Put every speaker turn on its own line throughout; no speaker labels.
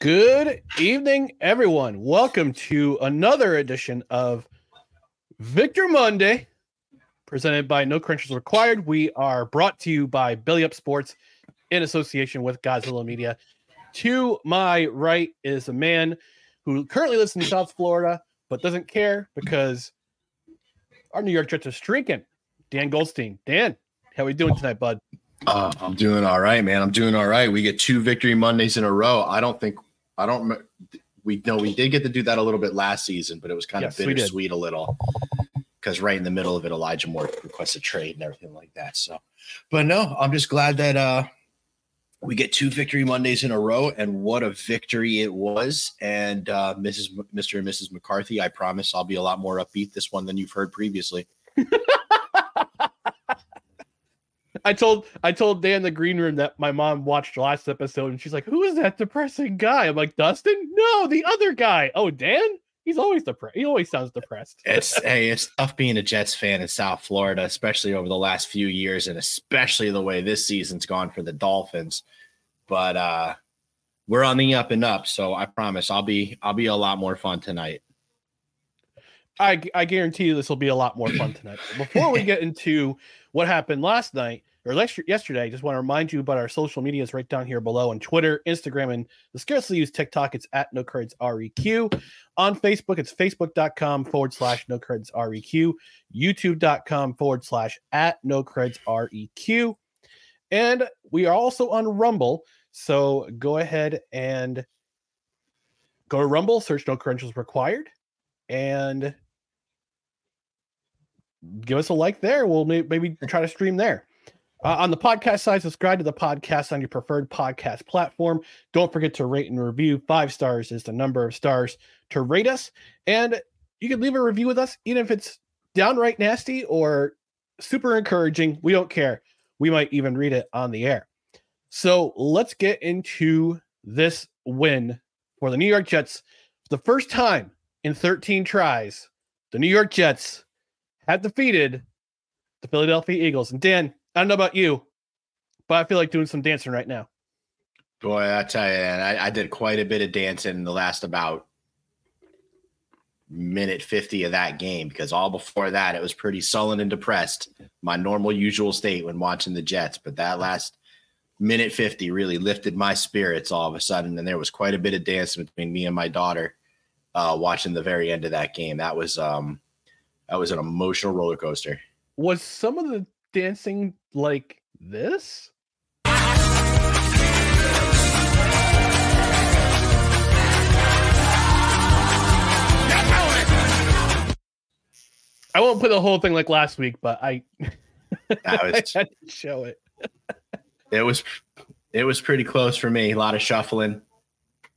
Good evening, everyone. Welcome to another edition of Victory Monday, presented by No Credentials Required. We are brought to you by Belly Up Sports in association with Godzilla Media. To my right is a man who currently lives in South Florida but doesn't care because our New York Jets are streaking. Dan Goldstein. Dan, how are we doing tonight, bud?
Uh, I'm doing all right, man. I'm doing all right. We get two victory Mondays in a row. I don't think I don't. We know we did get to do that a little bit last season, but it was kind
Yes,
of
we
bittersweet a little because right in the middle of it, Elijah Moore requested a trade and everything like that. So, but no, I'm just glad that uh we get two victory Mondays in a row, and what a victory it was. And uh, Mrs. M- Mr. and Mrs. McCarthy, I promise I'll be a lot more upbeat this one than you've heard previously.
I told I told Dan in the green room that my mom watched last episode and she's like, "Who is that depressing guy?" I'm like, "Dustin? No, the other guy. Oh, Dan? He's always depressed. He always sounds depressed."
It's hey, it's tough being a Jets fan in South Florida, especially over the last few years, and especially the way this season's gone for the Dolphins. But uh we're on the up and up, so I promise I'll be I'll be a lot more fun tonight.
I I guarantee you this will be a lot more fun tonight. Before we get into what happened last night or last, yesterday, I just want to remind you about our social medias right down here below on Twitter, Instagram, and the scarcely used TikTok. It's at No Cards REQ. On Facebook, it's facebook.com forward slash No Cards REQ, youtube.com forward slash at No Cards REQ. And we are also on Rumble. So go ahead and go to Rumble, search No Credentials Required, and give us a like there. We'll maybe try to stream there. Uh, on the podcast side, subscribe to the podcast on your preferred podcast platform. Don't forget to rate and review. Five stars is the number of stars to rate us. And you can leave a review with us, even if it's downright nasty or super encouraging. We don't care. We might even read it on the air. So let's get into this win for the New York Jets. For the first time in 13 tries, the New York Jets have defeated the Philadelphia Eagles. And Dan, I don't know about you, but I feel like doing some dancing right now.
Boy, I tell you, man, I, I did quite a bit of dancing in the last about minute 50 of that game because all before that it was pretty sullen and depressed. My normal usual state when watching the Jets, but that last minute 50 really lifted my spirits all of a sudden. And there was quite a bit of dancing between me and my daughter uh, watching the very end of that game. That was um that was an emotional roller coaster.
Was some of the dancing like this? I won't put the whole thing like last week, but I,
That
I
was
to show it.
It was it was pretty close for me. A lot of shuffling.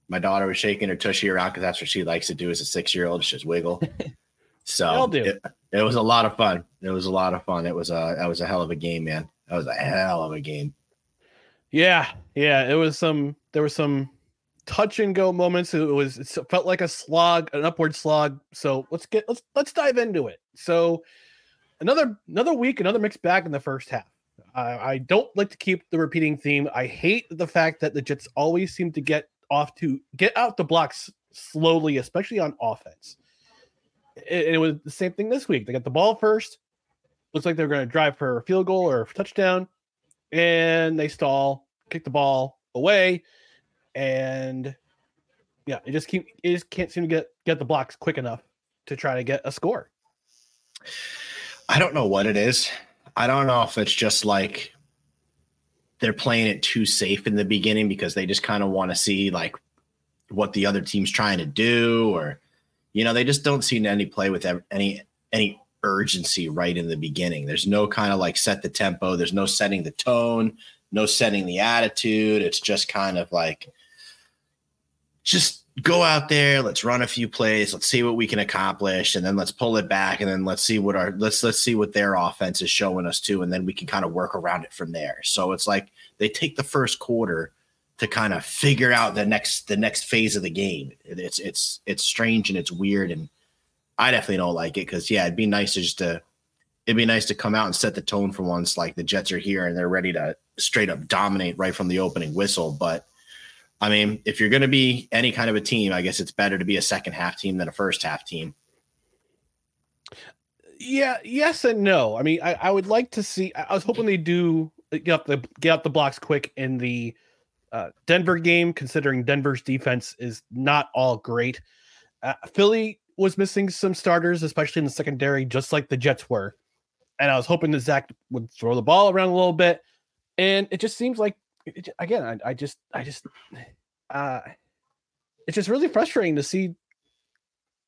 My daughter was shaking her tushy around because that's what she likes to do as a six year old, just wiggle. So it, it, was a lot of fun. It was a lot of fun. It was a that was a hell of a game, man. That was a hell of a game.
Yeah, yeah. It was some. There was some touch and go moments. It was it felt like a slog, an upward slog. So let's get let's let's dive into it. So another another week, another mixed bag in the first half. I, I don't like to keep the repeating theme. I hate the fact that the Jets always seem to get off to get out the blocks slowly, especially on offense. It, it was the same thing this week. They got the ball first. Looks like they're going to drive for a field goal or touchdown, and they stall, kick the ball away, and yeah, it just keep it just can't seem to get get the blocks quick enough to try to get a score.
I don't know what it is. I don't know if it's just like they're playing it too safe in the beginning because they just kind of want to see like what the other team's trying to do or you know they just don't seem to any play with any any urgency right in the beginning. There's no kind of like set the tempo. There's no setting the tone no setting the attitude. It's just kind of like just go out there let's run a few plays let's see what we can accomplish and then let's pull it back and then let's see what our let's let's see what their offense is showing us too and then we can kind of work around it from there. So it's like they take the first quarter to kind of figure out the next the next phase of the game it's it's it's strange and it's weird and i definitely don't like it because yeah it'd be nice to just to it'd be nice to come out and set the tone for once like the jets are here and they're ready to straight up dominate right from the opening whistle but I mean, if you're to be any kind of a team, I guess it's better to be a second half team than a first half team.
Yeah, yes and no. I mean, I, I would like to see. I was hoping they do get up the get up the blocks quick in the uh, Denver game, considering Denver's defense is not all great. Uh, Philly was missing some starters, especially in the secondary, just like the Jets were. And I was hoping that Zach would throw the ball around a little bit. And it just seems like it, again, I, I just, I just, uh, it's just really frustrating to see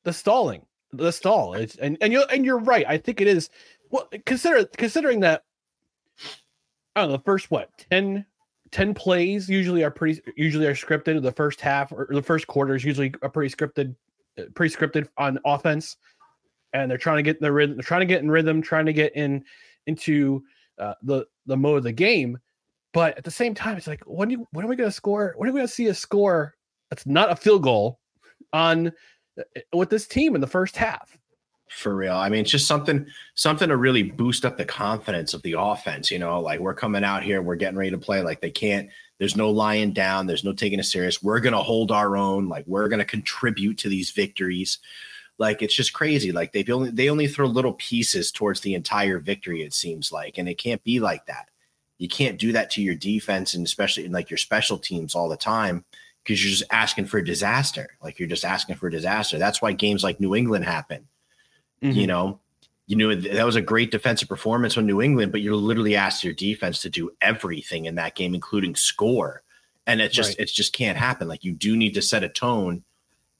the stalling, the stall. It's and and you and you're right. I think it is. Well, consider considering that. I don't know. The first what 10, 10 plays usually are pretty usually are scripted. The first half or the first quarter is usually a pretty scripted, pretty scripted on offense, and they're trying to get in the rhythm. They're trying to get in rhythm, trying to get in into uh, the the mode of the game. But at the same time, it's like, when do when are we going to score? When are we going to see a score that's not a field goal on uh, with this team in the first half?
For real. I mean, it's just something something to really boost up the confidence of the offense. You know, like we're coming out here, we're getting ready to play. Like they can't. There's no lying down. There's no taking it serious. We're gonna hold our own. Like we're gonna contribute to these victories. Like it's just crazy. Like they only they only throw little pieces towards the entire victory. It seems like, and it can't be like that you can't do that to your defense and especially in like your special teams all the time because you're just asking for disaster. Like you're just asking for disaster. That's why games like New England happen. Mm-hmm. You know, you knew that was a great defensive performance from New England, but you're literally asked your defense to do everything in that game, including score. And it just right. it just can't happen. Like you do need to set a tone,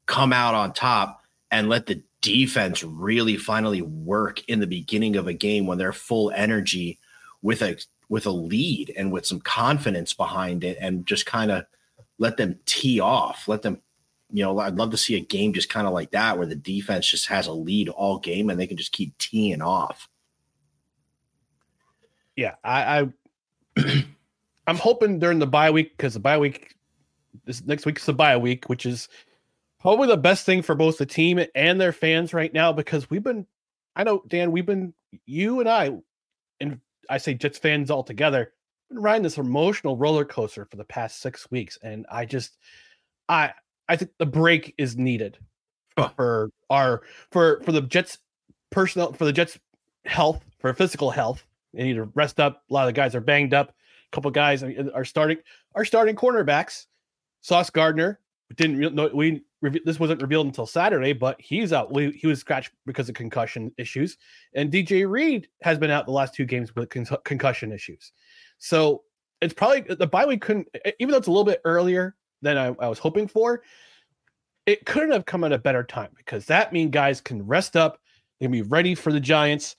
come out on top, and let the defense really finally work in the beginning of a game when they're full energy with a with a lead and with some confidence behind it and just kind of let them tee off, let them, you know, I'd love to see a game just kind of like that where the defense just has a lead all game and they can just keep teeing off.
Yeah, I, I I'm hoping during the bye week because the bye week this next week is the bye week, which is probably the best thing for both the team and their fans right now because we've been I know Dan, we've been you and I and I say Jets fans altogether, been riding this emotional roller coaster for the past six weeks, and I just, I, I think the break is needed huh. for our for for the Jets personnel for the Jets health for physical health. They need to rest up. A lot of the guys are banged up. A couple guys are starting are starting cornerbacks. Sauce Gardner didn't know we this wasn't revealed until Saturday, but he's out. He was scratched because of concussion issues, and DJ Reed has been out the last two games with con- concussion issues. So it's probably the bye week couldn't, even though it's a little bit earlier than I, I was hoping for. It couldn't have come at a better time because that means guys can rest up. They can be ready for the Giants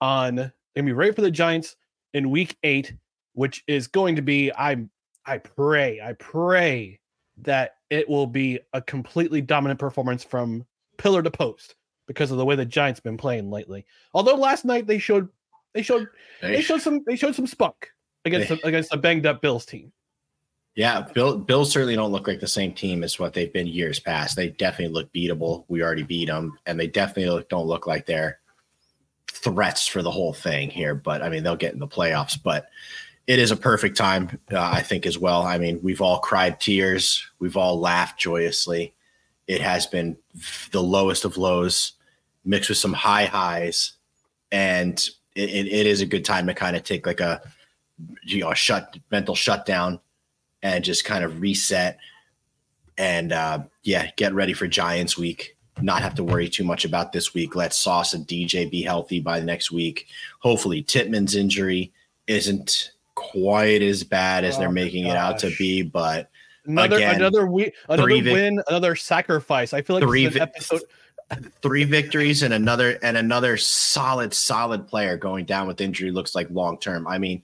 on. They can be ready for the Giants in Week Eight which is going to be I I pray I pray that it will be a completely dominant performance from pillar to post because of the way the Giants been playing lately. Although last night they showed they showed they showed some they showed some spunk against against a banged up Bills team.
Yeah, Bill Bills certainly don't look like the same team as what they've been years past. They definitely look beatable. We already beat them, and they definitely look, don't look like they're threats for the whole thing here. But I mean, they'll get in the playoffs. But it is a perfect time, uh, I think, as well. I mean, we've all cried tears, we've all laughed joyously. It has been the lowest of lows, mixed with some high highs, and it, it, it is a good time to kind of take like a you know a shut mental shutdown and just kind of reset and uh, yeah, get ready for Giants week. Not have to worry too much about this week. Let Sauce and DJ be healthy by the next week. Hopefully, Tippmann's injury isn't quite as bad as oh they're making gosh. it out to be, but
another again, another week, another win, another sacrifice. I feel like three vi- episode.
three victories and another and another solid solid player going down with injury looks like long term. I mean,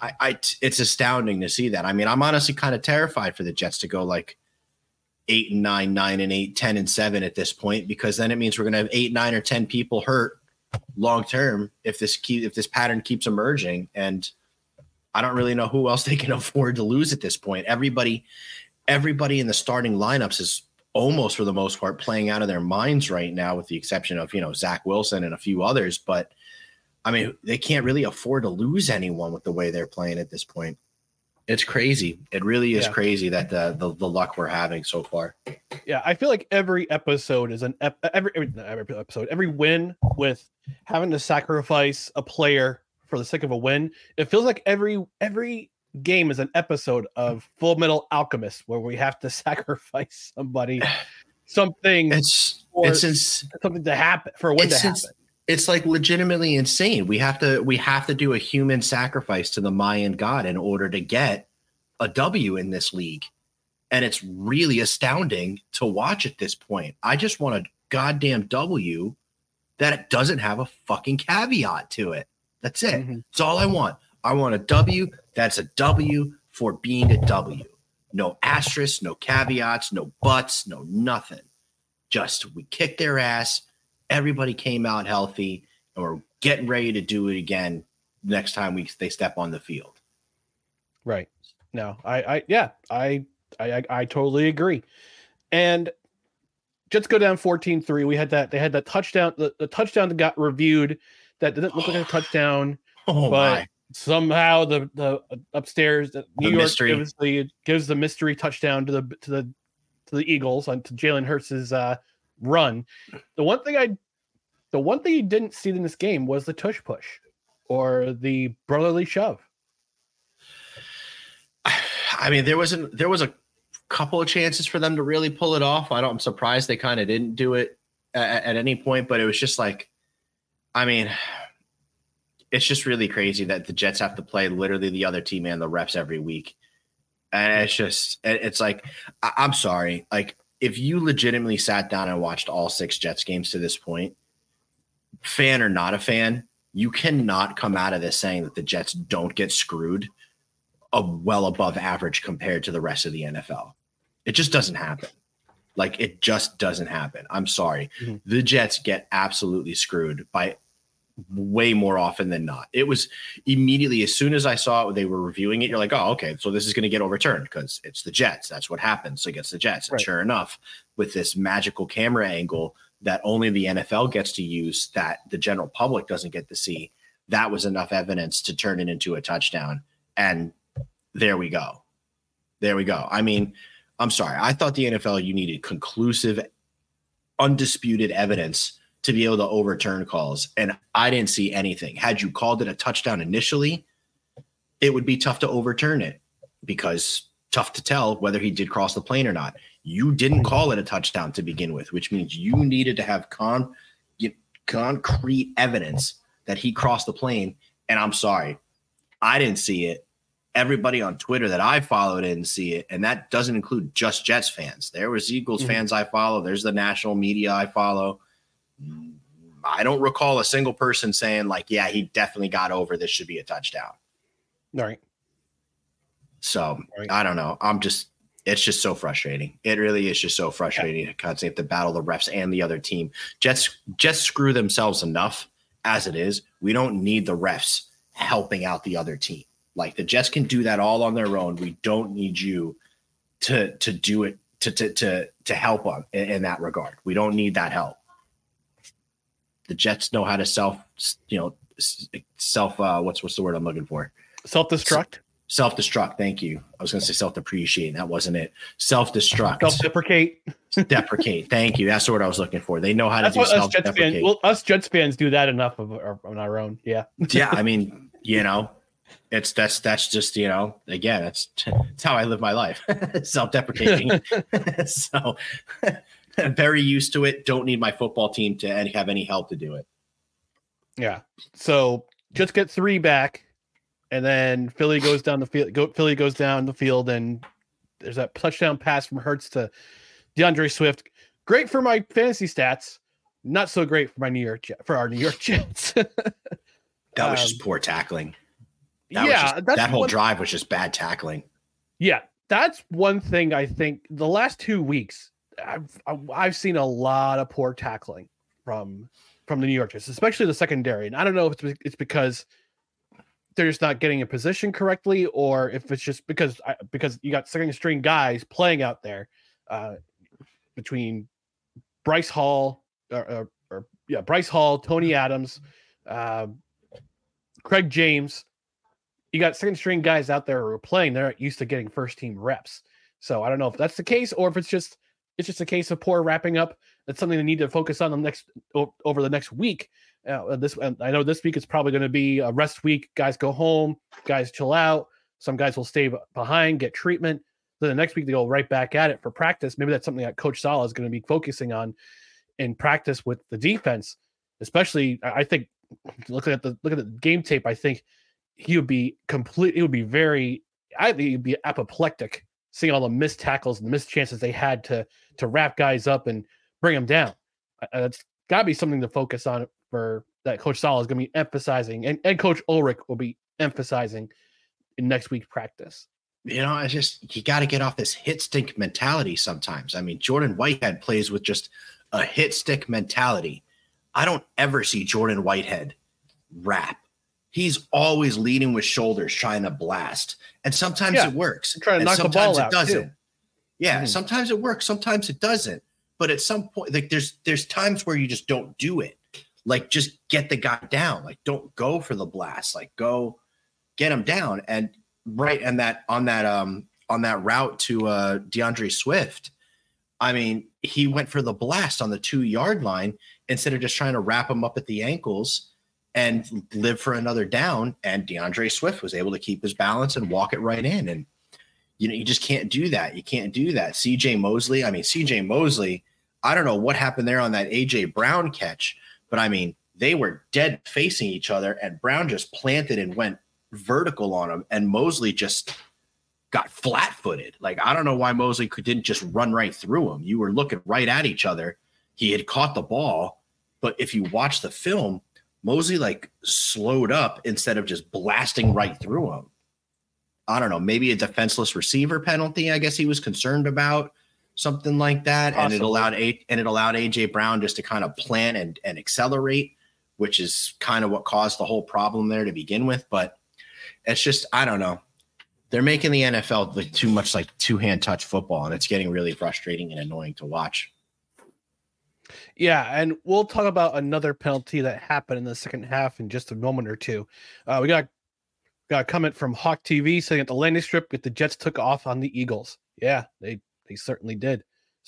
I, I it's astounding to see that. I mean, I'm honestly kind of terrified for the Jets to go like eight and nine, nine and eight, 10 and seven at this point, because then it means we're gonna have eight, nine, or ten people hurt long term if this keep if this pattern keeps emerging. And I don't really know who else they can afford to lose at this point. Everybody, everybody in the starting lineups is almost for the most part playing out of their minds right now, with the exception of you know Zach Wilson and a few others, but I mean, they can't really afford to lose anyone with the way they're playing at this point. It's crazy. It really is yeah. crazy that the, the, the luck we're having so far.
Yeah, I feel like every episode is an ep- every, every every episode, every win with having to sacrifice a player for the sake of a win. It feels like every every game is an episode of Full Metal Alchemist where we have to sacrifice somebody, something.
It's it's ins-
something to happen for a win to happen.
It's like legitimately insane. We have to we have to do a human sacrifice to the Mayan god in order to get a W in this league. And it's really astounding to watch at this point. I just want a goddamn W that it doesn't have a fucking caveat to it. That's it. Mm-hmm. That's all I want. I want a W that's a W for being a W. No asterisks, no caveats, no buts, no nothing. Just we kick their ass everybody came out healthy and we're getting ready to do it again next time we they step on the field.
Right. No, I, I, yeah, I, I, I totally agree. And just go down 14-3. We had that, they had that touchdown, the, the touchdown that got reviewed that didn't look like a touchdown, oh but my. somehow the, the upstairs, the New the York mystery. gives the, gives the mystery touchdown to the, to the, to the Eagles on to Jalen Hurts's uh, run. The one thing I, the one thing you didn't see in this game was the tush push or the brotherly shove.
I mean, there wasn't there was a couple of chances for them to really pull it off. I don't. I'm surprised they kind of didn't do it at, at any point, but it was just like, I mean, it's just really crazy that the Jets have to play literally the other team and the refs every week. And it's just, it's like, I'm sorry. Like, if you legitimately sat down and watched all six Jets games to this point, fan or not a fan, you cannot come out of this saying that the Jets don't get screwed a well above average compared to the rest of the NFL. It just doesn't happen. Like it just doesn't happen. I'm sorry. Mm-hmm. The Jets get absolutely screwed by way more often than not. It was immediately as soon as I saw it, they were reviewing it. You're like, oh, okay, so this is going to get overturned because it's the Jets. That's what happens against the Jets. And sure enough, with this magical camera angle that only the NFL gets to use, that the general public doesn't get to see, that was enough evidence to turn it into a touchdown. And there we go. There we go. I mean, I'm sorry. I thought the NFL you needed conclusive, undisputed evidence to be able to overturn calls. And I didn't see anything. Had you called it a touchdown initially, it would be tough to overturn it because tough to tell whether he did cross the plane or not. You didn't call it a touchdown to begin with, which means you needed to have con- concrete evidence that he crossed the plane. And I'm sorry, I didn't see it. Everybody on Twitter that I followed didn't see it, and that doesn't include just Jets fans. There was Eagles mm-hmm. fans I follow. There's the national media I follow I don't recall a single person saying like, "Yeah, he definitely got over. This should be a touchdown."
All right.
So
Right.
I don't know. I'm just it's just so frustrating. It really is just so frustrating to constantly have to battle the refs and the other team. Jets Jets screw themselves enough as it is. We don't need the refs helping out the other team. Like the Jets can do that all on their own. We don't need you to to do it to to to to help them in, in that regard. We don't need that help. The Jets know how to self, you know, self. Uh, what's what's the word I'm looking for?
Self destruct,
Self destruct. Thank you. I was going to say self depreciate. That wasn't it. Self destruct.
self deprecate.
deprecate. Thank you. That's the word I was looking for. They know how
That's
to do self deprecate.
Well, us Jets fans do that enough of our, on our own. Yeah.
yeah, I mean, you know, it's that's that's just you know, again, it's it's how I live my life. self deprecating. so very used to it. Don't need my football team to have any help to do it.
Yeah. So just get three back, and then Philly goes down the field. Go, Philly goes down the field, and there's that touchdown pass from Hurts to DeAndre Swift. Great for my fantasy stats. Not so great for my New York for our New York Jets.
That was
Um,
just poor tackling. That was
yeah,
just, that whole
one-
drive was just bad tackling.
Yeah, that's one thing I think the last two weeks I've I've seen a lot of poor tackling from from the New York Jets, especially the secondary. And I don't know if it's it's because they're just not getting a position correctly, or if it's just because I, because you got second string guys playing out there uh, between Bryce Hall or, or, or yeah Bryce Hall, Tony Adams, uh, Craig James. You got second string guys out there who are playing they're not used to getting first team reps. So i don't know if that's the case or if it's just it's just a case of poor wrapping up that's something they need to focus on the next over the next week uh, this i know this week is probably going to be a rest week guys go home guys chill out some guys will stay behind get treatment then the next week they go right back at it for practice maybe that's something that coach Saleh is going to be focusing on in practice with the defense especially i think looking at the look at the game tape i think he would be complete. It would be very. I think he'd be apoplectic seeing all the missed tackles and missed chances they had to to wrap guys up and bring them down. That's got to be something to focus on for that. Coach Saleh is going to be emphasizing, and, and Coach Ulbrich will be emphasizing in next week's practice.
you know, I just you got to get off this hit stick mentality sometimes. I mean, Jordan Whitehead plays with just a hit stick mentality. I don't ever see Jordan Whitehead rap. He's always leading with shoulders, trying to blast, and sometimes
Yeah,
it works.
trying to knock the ball
it
out, too.
doesn't. Yeah,
Mhm.
sometimes it works, sometimes it doesn't. But at some point, like there's there's times where you just don't do it. Like just get the guy down. Like don't go for the blast. Like go get him down. And right and that on that um on that route to uh DeAndre Swift, I mean, he went for the blast on the two yard line instead of just trying to wrap him up at the ankles and live for another down. And DeAndre Swift was able to keep his balance and walk it right in. And you know, you just can't do that. You can't do that. CJ Mosley, I mean, CJ Mosley, I don't know what happened there on that AJ Brown catch, but I mean, they were dead facing each other, and Brown just planted and went vertical on him, and Mosley just got flat footed. Like, I don't know why Mosley could, didn't just run right through him. You were looking right at each other. He had caught the ball, but if you watch the film, Mosley like slowed up instead of just blasting right through him. I don't know, maybe a defenseless receiver penalty. I guess he was concerned about something like that, and it allowed a and it allowed AJ Brown just to kind of plan and and accelerate, which is kind of what caused the whole problem there to begin with. But it's just I don't know. They're making the NFL like too much like two hand touch football, and it's getting really frustrating and annoying to watch.
Yeah, and we'll talk about another penalty that happened in the second half in just a moment or two. Uh, we got got a comment from Hawk TV saying at the landing strip, if the Jets took off on the Eagles. Yeah, they they certainly did.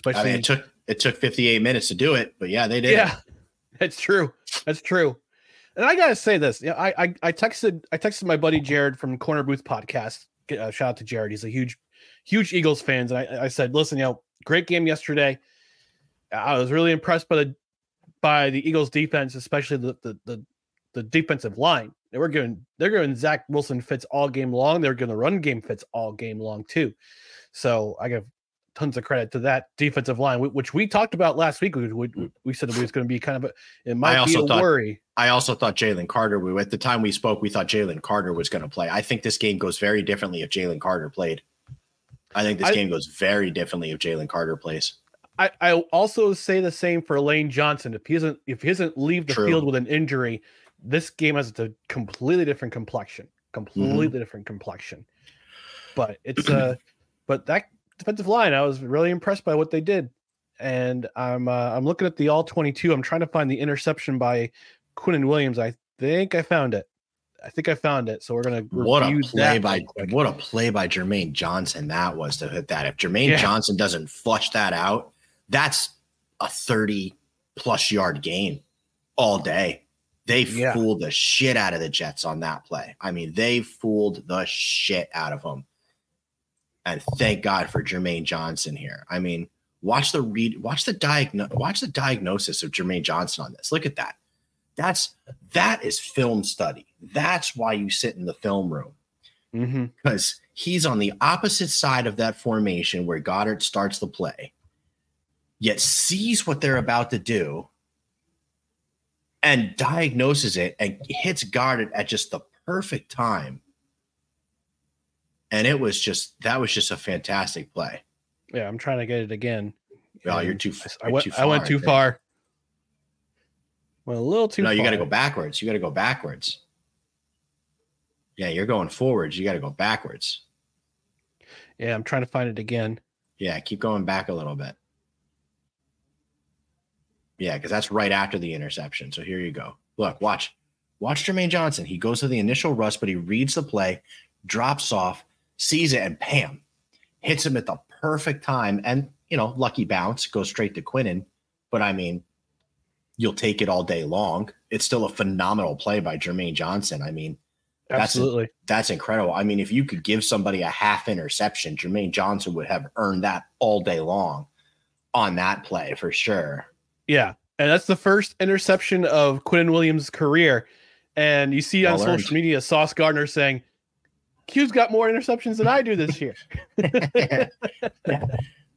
I mean, it took it took 58 minutes to do it, but yeah, they did.
yeah, that's true. That's true. And I gotta say this. Yeah, I, I I texted I texted my buddy Jared from Corner Booth Podcast. Uh, shout out to Jared. He's a huge huge Eagles fans, and I, I said, listen, you know, great game yesterday. I was really impressed by the by the Eagles defense, especially the the the, the defensive line. They were giving they're giving Zach Wilson fits all game long. They're giving the run game fits all game long too. So I give tons of credit to that defensive line, which we talked about last week. We, we, we said it was going to be kind of a, it might I be a
thought,
worry.
I also thought Jalen Carter, we, at the time we spoke, we thought Jalen Carter was going to play. I think this game goes very differently if Jalen Carter played. I think this I, game goes very differently if Jalen Carter plays.
I, I also say the same for Lane Johnson. If he doesn't if he doesn't leave the True. field with an injury, this game has a completely different complexion. Completely mm-hmm. different complexion. But it's a uh, but that defensive line, I was really impressed by what they did. And I'm uh, I'm looking at the all 22. I'm trying to find the interception by Quinnen Williams. I think I found it. I think I found it. So we're gonna
what a play by what a play by Jermaine Johnson that was to hit that. If Jermaine yeah. Johnson doesn't flush that out, that's a 30 plus yard game all day. They yeah. fooled the shit out of the Jets on that play. I mean, they fooled the shit out of them. And thank God for Jermaine Johnson here. I mean, watch the read, watch the diagno- watch the diagnosis of Jermaine Johnson on this. Look at that. That's that is film study. That's why you sit in the film room. Because mm-hmm. he's on the opposite side of that formation where Goedert starts the play, yet sees what they're about to do and diagnoses it and hits Goedert at just the perfect time and it was just that was just a fantastic play.
Yeah, I'm trying to get it again.
Oh, you're too.
You're I went. Too far, I went too far. Well, a little too. Far.
No,
far.
you got to go backwards. You got to go backwards. Yeah, you're going forwards. You got to go backwards.
Yeah, I'm trying to find it again.
Yeah, keep going back a little bit. Yeah, because that's right after the interception. So here you go. Look, watch. Watch Jermaine Johnson. He goes to the initial rush, but he reads the play, drops off, sees it, and bam, hits him at the perfect time. And, you know, lucky bounce goes straight to Quinnen. But I mean, you'll take it all day long. It's still a phenomenal play by Jermaine Johnson. I mean,
absolutely.
That's, that's incredible. I mean, if you could give somebody a half interception, Jermaine Johnson would have earned that all day long on that play for sure.
Yeah. And that's the first interception of Quinnen Williams' career. And you see well on earned. social media Sauce Gardner saying, Q's got more interceptions than I do this year.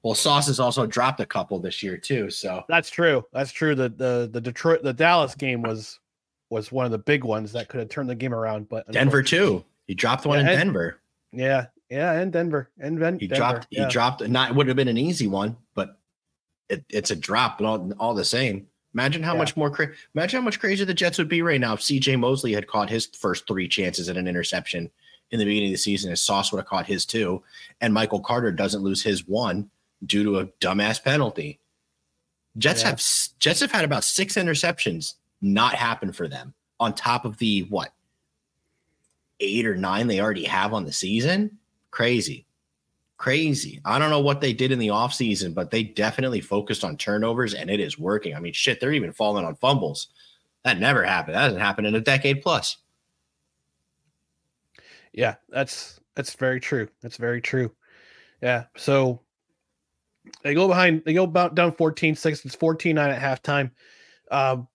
well, Sauce has also dropped a couple this year too. So
that's true. That's true. The the the Detroit the Dallas game was was one of the big ones that could have turned the game around. But
Denver too. He dropped one yeah, in and, Denver.
Yeah, yeah, and Denver and ben,
he
Denver,
dropped.
Yeah.
He dropped. Not would have been an easy one, but it, it's a drop. But all, all the same, imagine how yeah. much more. Cra- imagine how much crazier the Jets would be right now if C.J. Mosley had caught his first three chances at an interception in the beginning of the season as Sauce would have caught his two, and Michael Carter doesn't lose his one due to a dumbass penalty. Jets yeah. have Jets have had about six interceptions not happen for them on top of the what eight or nine they already have on the season. Crazy. Crazy. I don't know what they did in the offseason, but they definitely focused on turnovers and it is working. I mean, shit, they're even falling on fumbles. That never happened. That hasn't happened in a decade plus.
Yeah, that's that's very true. That's very true. Yeah. So they go behind, they go about down 14 6. It's 14 9 at halftime. Um,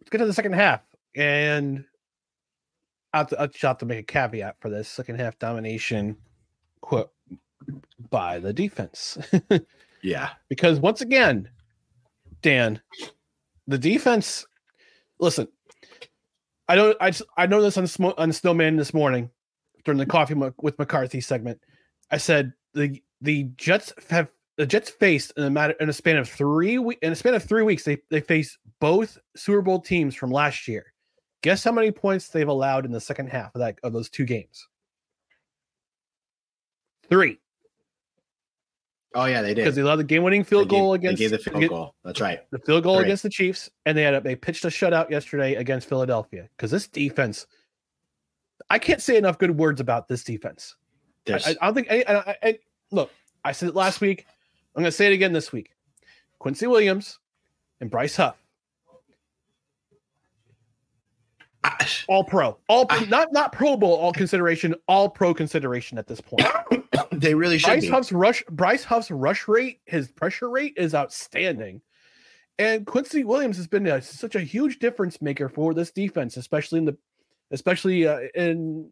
let's get to the second half. And I'll, I'll have to make a caveat for this second half domination quote by the defense.
yeah.
Because once again, Dan, the defense, listen, I don't, I, I know this on, on Snowman this morning during the coffee with McCarthy segment. I said the the Jets have the Jets faced in a matter in a span of three in a span of three weeks. They they face both Super Bowl teams from last year. Guess how many points they've allowed in the second half of that of those two games? Three.
Oh yeah, they did
because they allowed the game-winning field
gave,
goal against.
They gave the field goal. That's right.
The field goal against the Chiefs, and they had a, they pitched a shutout yesterday against Philadelphia because this defense I can't say enough good words about this defense. I, I, don't think. I, I, I, look, I said it last week. I'm going to say it again this week. Quincy Williams and Bryce Huff. all pro, all pro, not not Pro Bowl, all consideration, all pro consideration at this point.
they really should.
Bryce
be.
Huff's rush, Bryce Huff's rush rate, his pressure rate is outstanding, and Quincy Williams has been a, such a huge difference maker for this defense, especially in the especially uh, in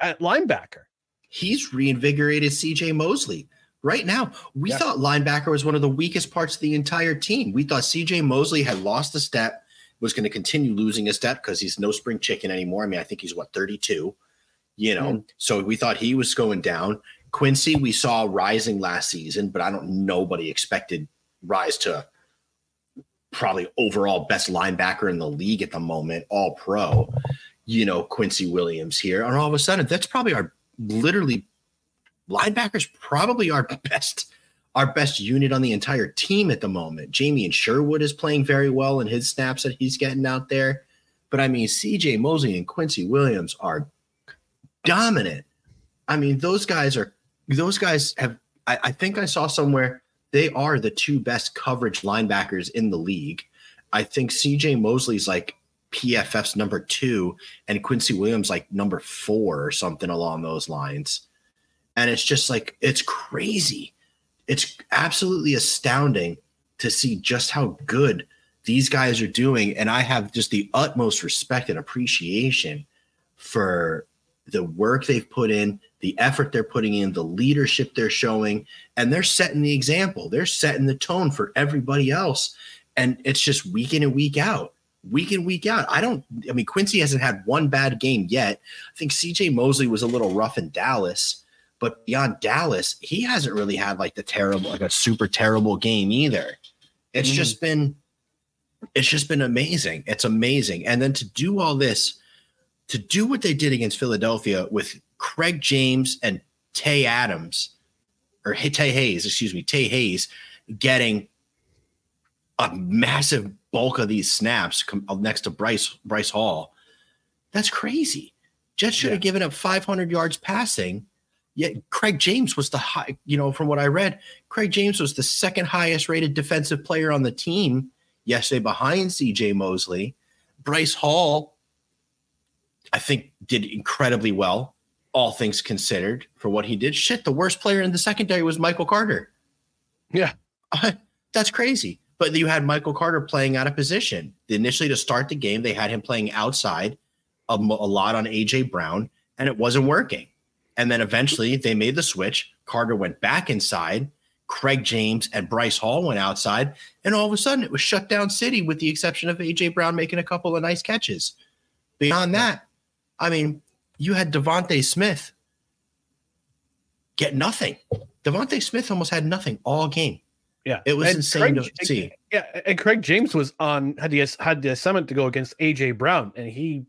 at linebacker.
He's reinvigorated C.J. Mosley. right now. We
Yeah.
thought linebacker was one of the weakest parts of the entire team. We thought CJ Mosley had lost a step, was going to continue losing a step because he's no spring chicken anymore. I mean, I think he's what 32, you know.
Mm.
So we thought he was going down. Quincy, we saw rising last season, but I don't nobody expected rise to probably overall best linebacker in the league at the moment, all pro. You know, Quincy Williams here. And all of a sudden, that's probably our literally linebackers probably our best our best unit on the entire team at the moment. Jamien Sherwood is playing very well in his snaps that he's getting out there. But I mean, CJ Mosley and Quincy Williams are dominant. I mean, those guys are those guys have I, I think I saw somewhere they are the two best coverage linebackers in the league. I think CJ Mosley's like PFF's number two and Quincy Williams like number four or something along those lines. And it's just like it's crazy. It's absolutely astounding to see just how good these guys are doing. And I have just the utmost respect and appreciation for the work they've put in, the effort they're putting in, the leadership they're showing, and they're setting the example. They're setting the tone for everybody else. And it's just week in and week out, week in, week out. I don't, I mean, Quincy hasn't had one bad game yet. I think CJ Mosley was a little rough in Dallas, but beyond Dallas, he hasn't really had like the terrible, like a super terrible game either. It's
Mhm.
just been, it's just been amazing. It's amazing. And then to do all this, to do what they did against Philadelphia with Craig James and Tay Adams, or Tay Hayes, excuse me, Tay Hayes getting a massive bulk of these snaps uh, next to Bryce Bryce Hall. That's crazy. Jets should have given up 500 yards passing. Yet Craig James was the high, you know, from what I read, Craig James was the second highest rated defensive player on the team yesterday behind CJ Mosley. Bryce Hall, I think, did incredibly well, all things considered, for what he did. Shit, the worst player in the secondary was Michael Carter.
Yeah.
Uh, that's crazy. But you had Michael Carter playing out of position. Initially, to start the game, they had him playing outside a, a lot on AJ Brown, and it wasn't working. And then eventually they made the switch. Carter went back inside. Craig James and Bryce Hall went outside. And all of a sudden it was shut down city with the exception of AJ Brown making a couple of nice catches. Beyond that, I mean, you had DeVonta Smith get nothing. DeVonta Smith almost had nothing all game.
Yeah,
It was
And
insane
Craig-
to see.
Yeah, and Craig James was on had the had the assignment to go against AJ Brown, and he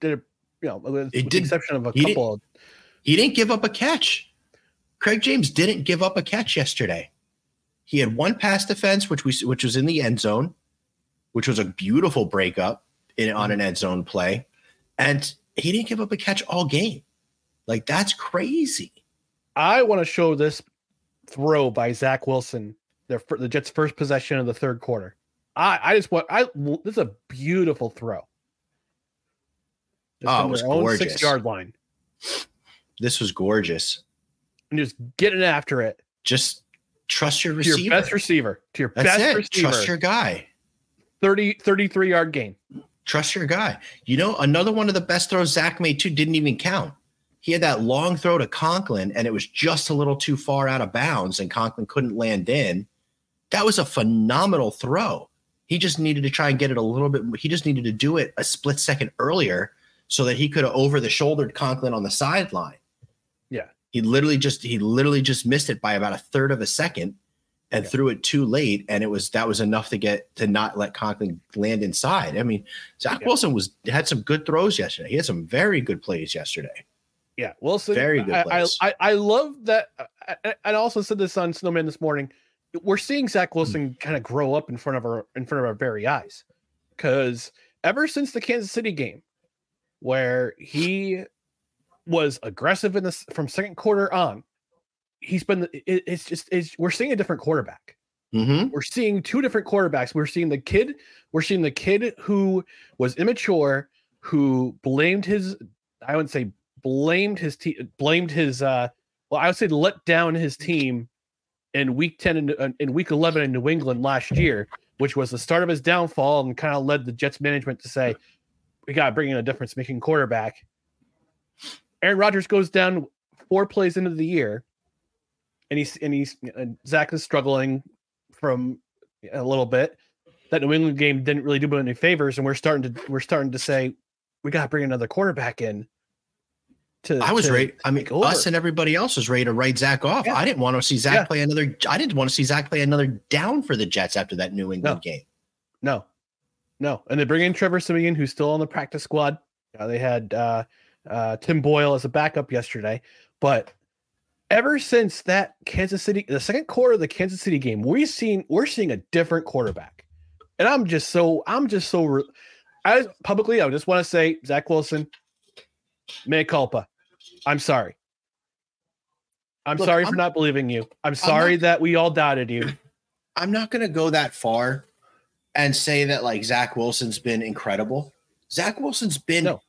did it. You know, with, with the exception of a
he
couple. Of,
He didn't give up a catch. Craig James didn't give up a catch yesterday. He had one pass defense, which we which was in the end zone, which was a beautiful breakup in on an mm-hmm. end zone play, and he didn't give up a catch all game. Like that's crazy.
I want to show this throw by Zach Wilson, their the Jets' first possession of the third quarter. I I just want I this is a beautiful throw. Just
Oh, it was gorgeous.
six yard line
This was gorgeous.
and just getting after it
Just trust your
to
receiver.
your best receiver to your
That's
best
it.
receiver.
Trust your guy.
30 33 yard gain.
Trust your guy. You know, another one of the best throws Zach made too didn't even count. He had that long throw to Conklin, and it was just a little too far out of bounds, and Conklin couldn't land in. That was a phenomenal throw. He just needed to try and get it a little bit. He just needed to do it a split second earlier so that he could have over the shouldered Conklin on the sideline.
Yeah.
He literally just he literally just missed it by about a third of a second and
Yeah.
threw it too late. And it was that was enough to get to not let Conklin land inside. I mean, Zach
Yeah.
Wilson was had some good throws yesterday. He had some very good plays yesterday.
Yeah, Wilson.
Very good
I, I,
plays.
I, I love that. Uh, I, I- I also said this on Snowman this morning. We're seeing Zach hmm. Wilson kind of grow up in front of our in front of our very eyes, because ever since the Kansas City game, where he was aggressive in this from second quarter on, he's been. It, it's just it's, we're seeing a different quarterback
Mm-hmm.
we're seeing two different quarterbacks. We're seeing the kid, we're seeing the kid who was immature, who blamed his, I wouldn't say blamed his team, blamed his, uh, well, I would say let down his team in week 10 and in, in week 11 in New England last year, which was the start of his downfall and kind of led the Jets management to say, we got to bring in a difference making quarterback. Aaron Rodgers goes down four plays into the year and he's and he's and Zach is struggling from a little bit. That New England game didn't really do him any favors, and we're starting to we're starting to say we got to bring another quarterback in. To
I was ready. I mean, us and everybody else was ready to write Zach off.
Yeah.
I didn't want to see Zach
Yeah.
play another. I didn't want to see Zach play another down for the Jets after that New England
No.
game.
No, no, and they bring in Trevor Siemian, who's still on the practice squad. Uh, they had uh, uh, Tim Boyle as a backup yesterday, but ever since that Kansas City, the second quarter of the Kansas City game, we've seen we're seeing a different quarterback, and I'm just so I'm just so. I publicly, I just want to say, Zach Wilson, mea culpa. I'm sorry. I'm
Look,
sorry for
I'm-
not believing you. I'm sorry that we all doubted you.
I'm not going to go that far and say that like Zach Wilson's been incredible. Zach Wilson's been
No.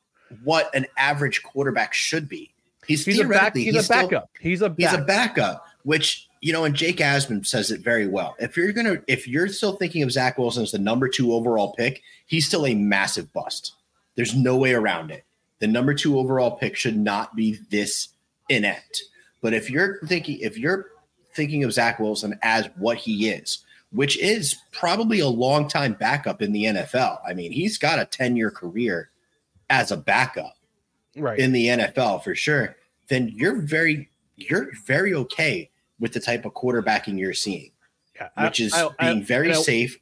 what an average quarterback should be. He's,
He's a back.
theoretically-
He's, a
still-
backup. he's a
he's a backup, which you know, and Jake Asman says it very well. If you're gonna, if you're still thinking of Zach Wilson as the number two overall pick, he's still a massive bust. There's no way around it. The number two overall pick should not be this inept. But if you're thinking, if you're thinking of Zach Wilson as what he is, which is probably a long time backup in the NFL. I mean, he's got a 10 year career as a backup
right.
in the NFL for sure, then you're very you're very okay with the type of quarterbacking you're seeing,
Yeah, I-
which is
I- I-
being very safe,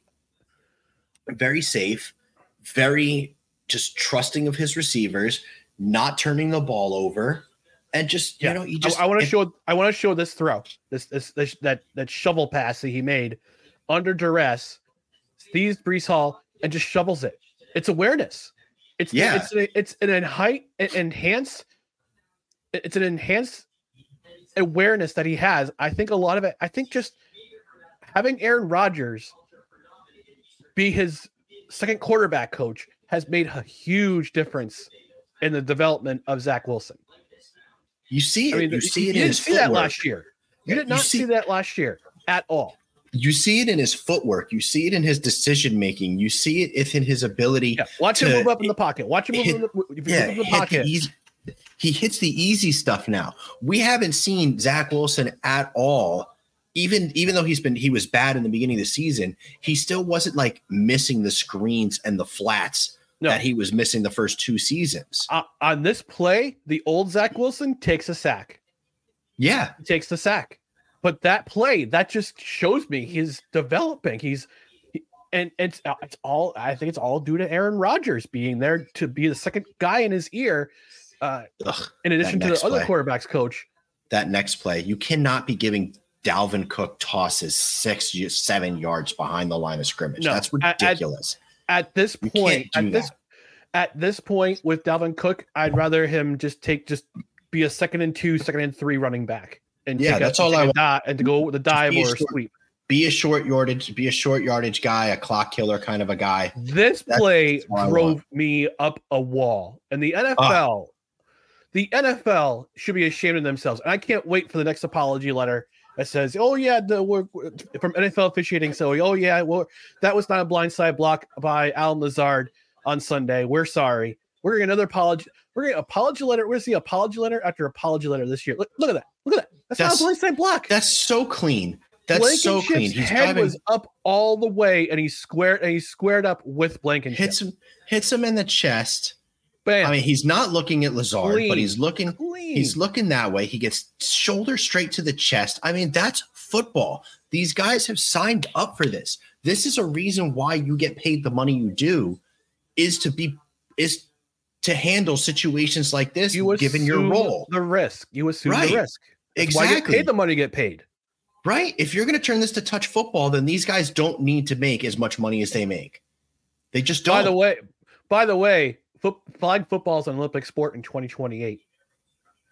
very safe, very just trusting of his receivers, not turning the ball over, and just
Yeah.
you know you just
I, want to show. I want to show this throw. This, this this that that shovel pass that he made under duress, sees Breece Hall and just shovels it. It's awareness. It's
Yeah.
It's an, it's an enhance enhanced. It's an enhanced awareness that he has. I think a lot of it. I think just having Aaron Rodgers be his second quarterback coach has made a huge difference in the development of Zach Wilson.
you see it,
I mean,
you see it
you didn't see that last year. You did
you
not see,
see-
that last year at all.
You see it in his footwork. You see it in his decision making. You see it if in his ability
Yeah, watch him move up in the pocket. Watch him move
hit-
in the,
yeah,
in the pocket.
easy- he hits the easy stuff now. We haven't seen Zach Wilson at all. Even even though he's been he was bad in the beginning of the season, he still wasn't like missing the screens and the flats
No.
that he was missing the first two seasons.
Uh, on this play, the old Zach Wilson takes a sack.
Yeah,
He takes the sack. But that play, that just shows me he's developing. He's he- and it's uh, it's all I think it's all due to Aaron Rodgers being there to be the second guy in his ear. Uh,
Ugh,
in addition to the other quarterbacks coach.
that next play, you cannot be giving Dalvin Cook tosses six, seven yards behind the line of scrimmage.
No,
That's
at- at-
ridiculous.
at this point, at this
that.
at this point with Dalvin Cook, I'd rather him just take just be a second and two, second and three running back, and
Yeah,
take a-
that's all I want.
and to go with the dive or
short-
sweep.
be a short yardage, be a short yardage guy, a clock killer kind of a guy.
This
That's
play
what I
drove.
Ah.
me up a wall, and the NFL, the NFL should be ashamed of themselves. And I can't wait for the next apology letter that says, "Oh yeah, the we're, we're- from NFL officiating." So, oh yeah, well that was not a blindside block by Allen Lazard on Sunday. We're sorry. We're getting another apology. We're getting apology letter. Where's the apology letter after apology letter this year? Look, look at that. Look at that. That's,
That's-
not a blindside block.
That's so clean. That's so clean. He's
head
driving,
was up all the way, and he squared and he squared up with Blankenship.
hits him, hits him in the chest.
Bam.
I mean, he's not looking at Lazard,
Clean.
but he's looking.
clean.
He's looking that way. He gets shoulder straight to the chest. I mean, that's football. These guys have signed up for this. This is a reason why you get paid the money you do, is to be is to handle situations like this,
you
given your role.
the risk. You assume
Right.
the risk. That's why get
Exactly.
paid the money. Get paid.
Right? If you're going to turn this to touch football, then these guys don't need to make as much money as they make. They just don't.
By the way, by the way, foot, flag football is an Olympic sport in 2028.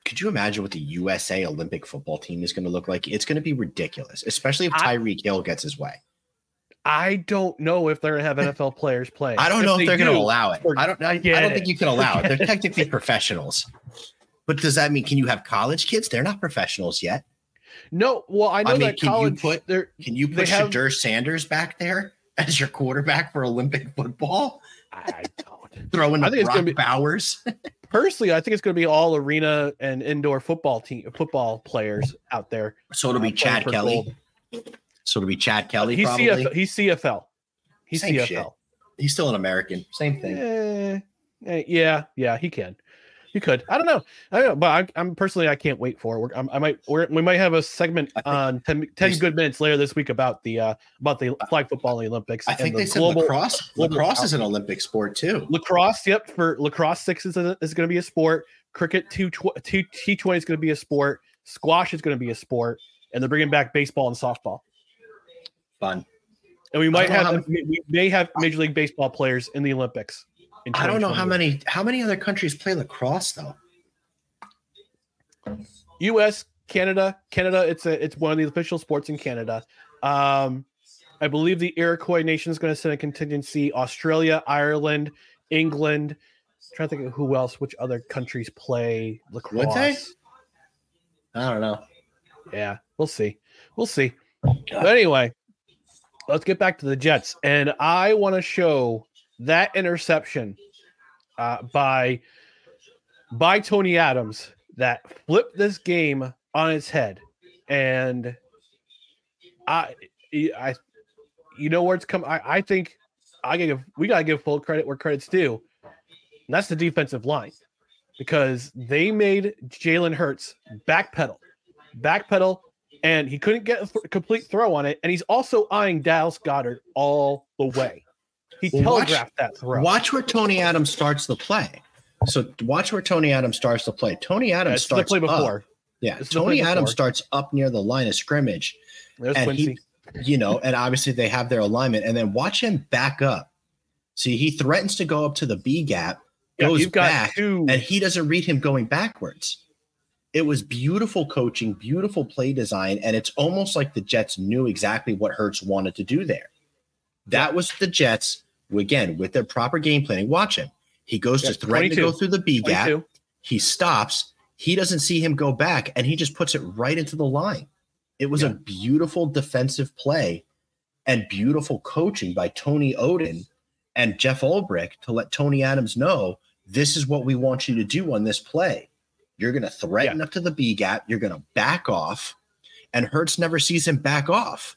Could you imagine what the USA Olympic football team is going to look like? It's going to be ridiculous, especially if Tyreek Hill gets his way.
I don't know if they're gonna have NFL players play.
I don't know if
they
they're going to allow it. I don't. I, I don't think you can allow it. They're technically professionals. But does that mean can you have college kids? They're not professionals yet.
No, well, I know
mean,
that
can you put- Can you put
have-
Shedeur Sanders back there as your quarterback for Olympic football?
I don't.
Throw in
I think it's
Brock
gonna be-
Bowers.
personally, I think it's going to be all arena and indoor football team football players out there.
So it'll be
Uh,
Chad Kelly. So it'll be Chad Kelly.
He's
probably.
CFL. He's CFL. He's
Same
CFL.
shit. He's still an American. Same thing.
Eh, eh, yeah, yeah, he can. He could. I don't know. I don't know, but I'm, I'm personally, I can't wait for. it. We're, I'm, I might. We're, we might have a segment on 10, 10 good minutes later this week about the uh about the flag football in the Olympics.
I
and
think
the
they said
global
lacrosse.
global
Lacrosse is an Olympic sport too.
lacrosse. Yep, for lacrosse six is, a, is going to be a sport. Cricket two two T twenty is going to be a sport. Squash is going to be a sport, and they're bringing back baseball and softball.
Fun.
And we might have we may have Major League Baseball players in the Olympics.
I don't know how many how many other countries play lacrosse though.
U.S., Canada, Canada. It's a it's one of the official sports in Canada. Um, I believe the Iroquois Nation is going to send a contingency. Australia, Ireland, England. trying to think of who else, which other countries play lacrosse.
Would they? I don't know.
Yeah, we'll see. We'll see. But anyway, let's get back to the Jets. And I want to show that interception uh, by by Tony Adams that flipped this game on its head. And I I you know where it's come I, I think I gotta give we gotta give full credit where credit's due. And that's the defensive line. Because they made Jalen Hurts backpedal backpedal, and he couldn't get a th- complete throw on it. And he's also eyeing Dallas Goedert all the way. He
Well, watch-
telegraphed that throw.
Watch where Tony Adams starts the play. So watch where Tony Adams starts the play. Tony Adams
the
starts
play
up.
before.
Yeah,
This is the
Tony Adams starts up near the line of scrimmage,
There's
and
Quincy.
he, you know, and obviously they have their alignment, and then watch him back up. See, he threatens to go up to the B gap,
yeah,
goes back,
two.
and he doesn't read him going backwards. It was beautiful coaching, beautiful play design, and it's almost like the Jets knew exactly what Hurts wanted to do there. That was the Jets again with their proper game planning. Watch him; he goes
Yeah,
to threaten to go through the B gap.
22.
He stops. He doesn't see him go back, and he just puts it right into the line. It was a beautiful defensive play and beautiful coaching by Tony Oden and Jeff Ulbrich to let Tony Adams know this is what we want you to do on this play. You're going to threaten up to the B gap. You're going to back off, and Hurts never sees him back off.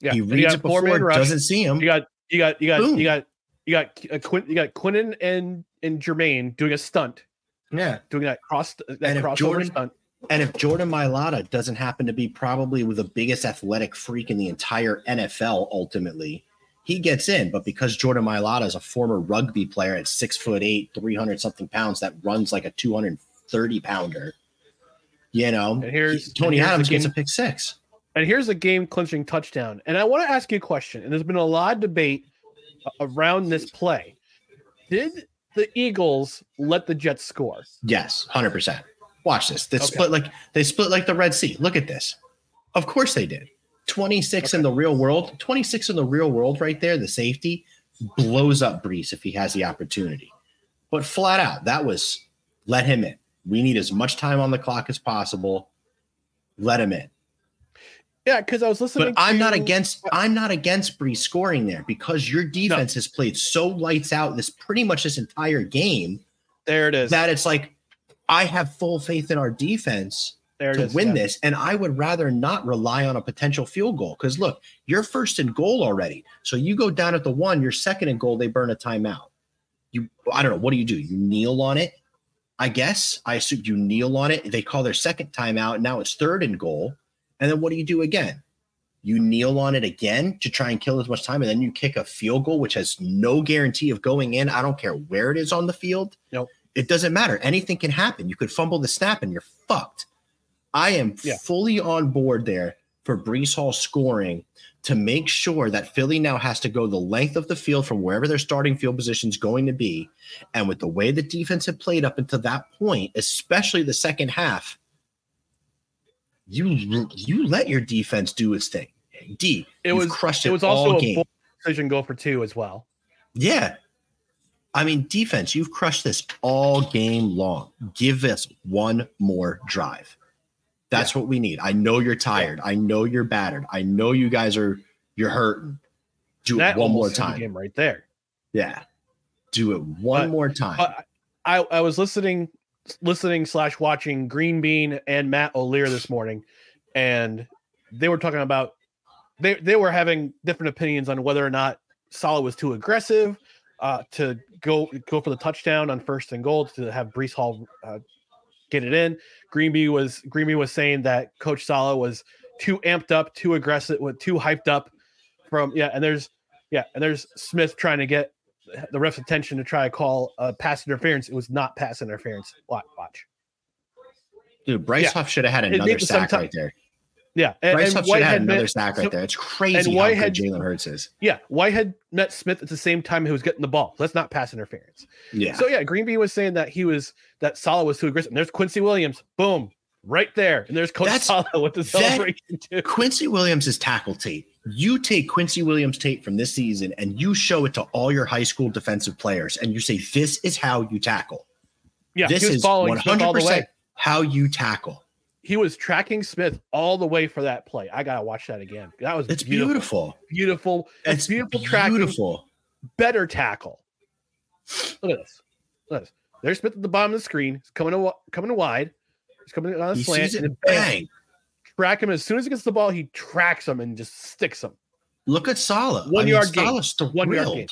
Yeah,
he reads it before,
rush.
doesn't see him.
You got you got you got
Boom.
you got you got uh, Quin, you got Quinnen and and Jermaine doing a stunt,
Yeah.
doing that cross that
And
crossover
Jordan-
stunt.
And if Jordan Mailata doesn't happen to be probably the biggest athletic freak in the entire NFL, ultimately, he gets in. But because Jordan Mailata is a former rugby player at six foot eight, 300 something pounds, that runs like a 230 pounder, you know,
And here's-
he- Tony
and here's
Adams gets a pick six.
And here's a game clinching touchdown. And I want to ask you a question. And there's been a lot of debate around this play. Did the Eagles let the Jets score?
Yes, 100%. Watch this. They
Okay.
split like they split like the Red Sea. Look at this. Of course they did. 26 in the real world. 26 in the real world right there, the safety blows up Breece if he has the opportunity. But flat out, that was let him in. We need as much time on the clock as possible. Let him in.
Yeah, because I was listening.
But oh. I'm not against I'm not against Breece scoring there because your defense has played so lights out this pretty much this entire game
There it is.
that it's like I have full faith in our defense to
is,
win
yeah.
this, and I would rather not rely on a potential field goal because look, you're first in goal already. So you go down at the one, you're second in goal, they burn a timeout. You, I don't know, what do you do? You kneel on it, I guess. I assume you kneel on it. They call their second timeout. Now it's third and goal, and then what do you do again? You kneel on it again to try and kill as much time, and then you kick a field goal, which has no guarantee of going in. I don't care where it is on the field.
Nope.
It doesn't matter. Anything can happen. You could fumble the snap and you're fucked. I am
Yeah.
fully on board there for Breece Hall scoring to make sure that Philly now has to go the length of the field from wherever their starting field position is going to be. And with the way the defense had played up until that point, especially the second half, you you let your defense do its thing. D,
It was
crushed
it
it,
was also
all
a
game.
decision go for two as well.
Yeah. I mean, defense, you've crushed this all game long. Give us one more drive. That's what we need. I know you're tired. I know you're battered. I know you guys are you're hurting. Do
That
it one more
almost ended the
time.
game right there.
Yeah. Do it one
But-
more time.
I, I was listening listening slash watching Green Bean and Matt O'Leary this morning, and they were talking about they they were having different opinions on whether or not Saleh was too aggressive uh, to go go for the touchdown on first and goal to have Breece Hall uh, get it in. Greenby was Greenby was saying that Coach Saleh was too amped up, too aggressive, too hyped up from yeah, and there's yeah, and there's Smith trying to get the ref's attention to try to call uh, pass interference. It was not pass interference. Watch, watch.
Dude, Bryce yeah. Huff should have had another sack right there.
Yeah,
and, Bryce and Huff should have had another met, sack right so, there. It's crazy and how good Jalen Hurts is.
Yeah, Whitehead met Smith at the same time he was getting the ball. That's not pass interference.
Yeah.
So yeah, Greenby was saying that he was that Saleh was too aggressive. And there's Quincy Williams. Boom, right there. And there's Coach That's, Saleh with the celebration too.
Quincy Williams is tackle tape. You take Quincy Williams tape from this season and you show it to all your high school defensive players, and you say, "This is how you tackle."
Yeah,
this is one hundred percent how you tackle.
He was tracking Smith all the way for that play. I gotta watch that again. That was
it's beautiful,
beautiful, beautiful.
It's
beautiful
tracking. Beautiful,
better tackle. Look at this. Look at this. There's Smith at the bottom of the screen. He's coming to coming to wide. He's coming on a he slant and bang. Track him as soon as he gets the ball. He tracks him and just sticks him.
Look at Saleh.
One I yard mean, gain. One yard gain.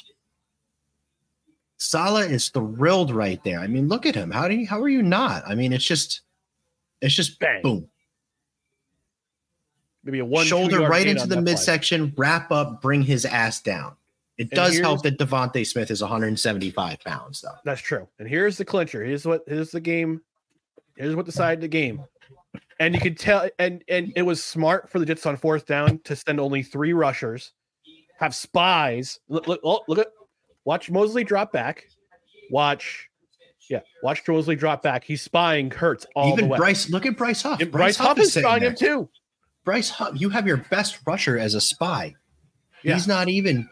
Saleh is thrilled right there. I mean, look at him. How do you? How are you not? I mean, it's just, it's just bang, boom.
Maybe a one
shoulder right into the midsection, wrap up, bring his ass down. It and does help that DeVonta Smith is 175 pounds, though.
That's true. And here's the clincher. Here's what here's the game. Here's what decided the game. And you could tell, and and it was smart for the Jets on fourth down to send only three rushers, have spies. Look, look, oh, look at, watch Mosley drop back. Watch, yeah, watch Mosley drop back. He's spying Hurts all
Even
the way.
Bryce, look at Bryce Huff.
Bryce, Bryce, Huff, Huff is spying him too.
Bryce Huff, you have your best rusher as a spy. Yeah. He's not even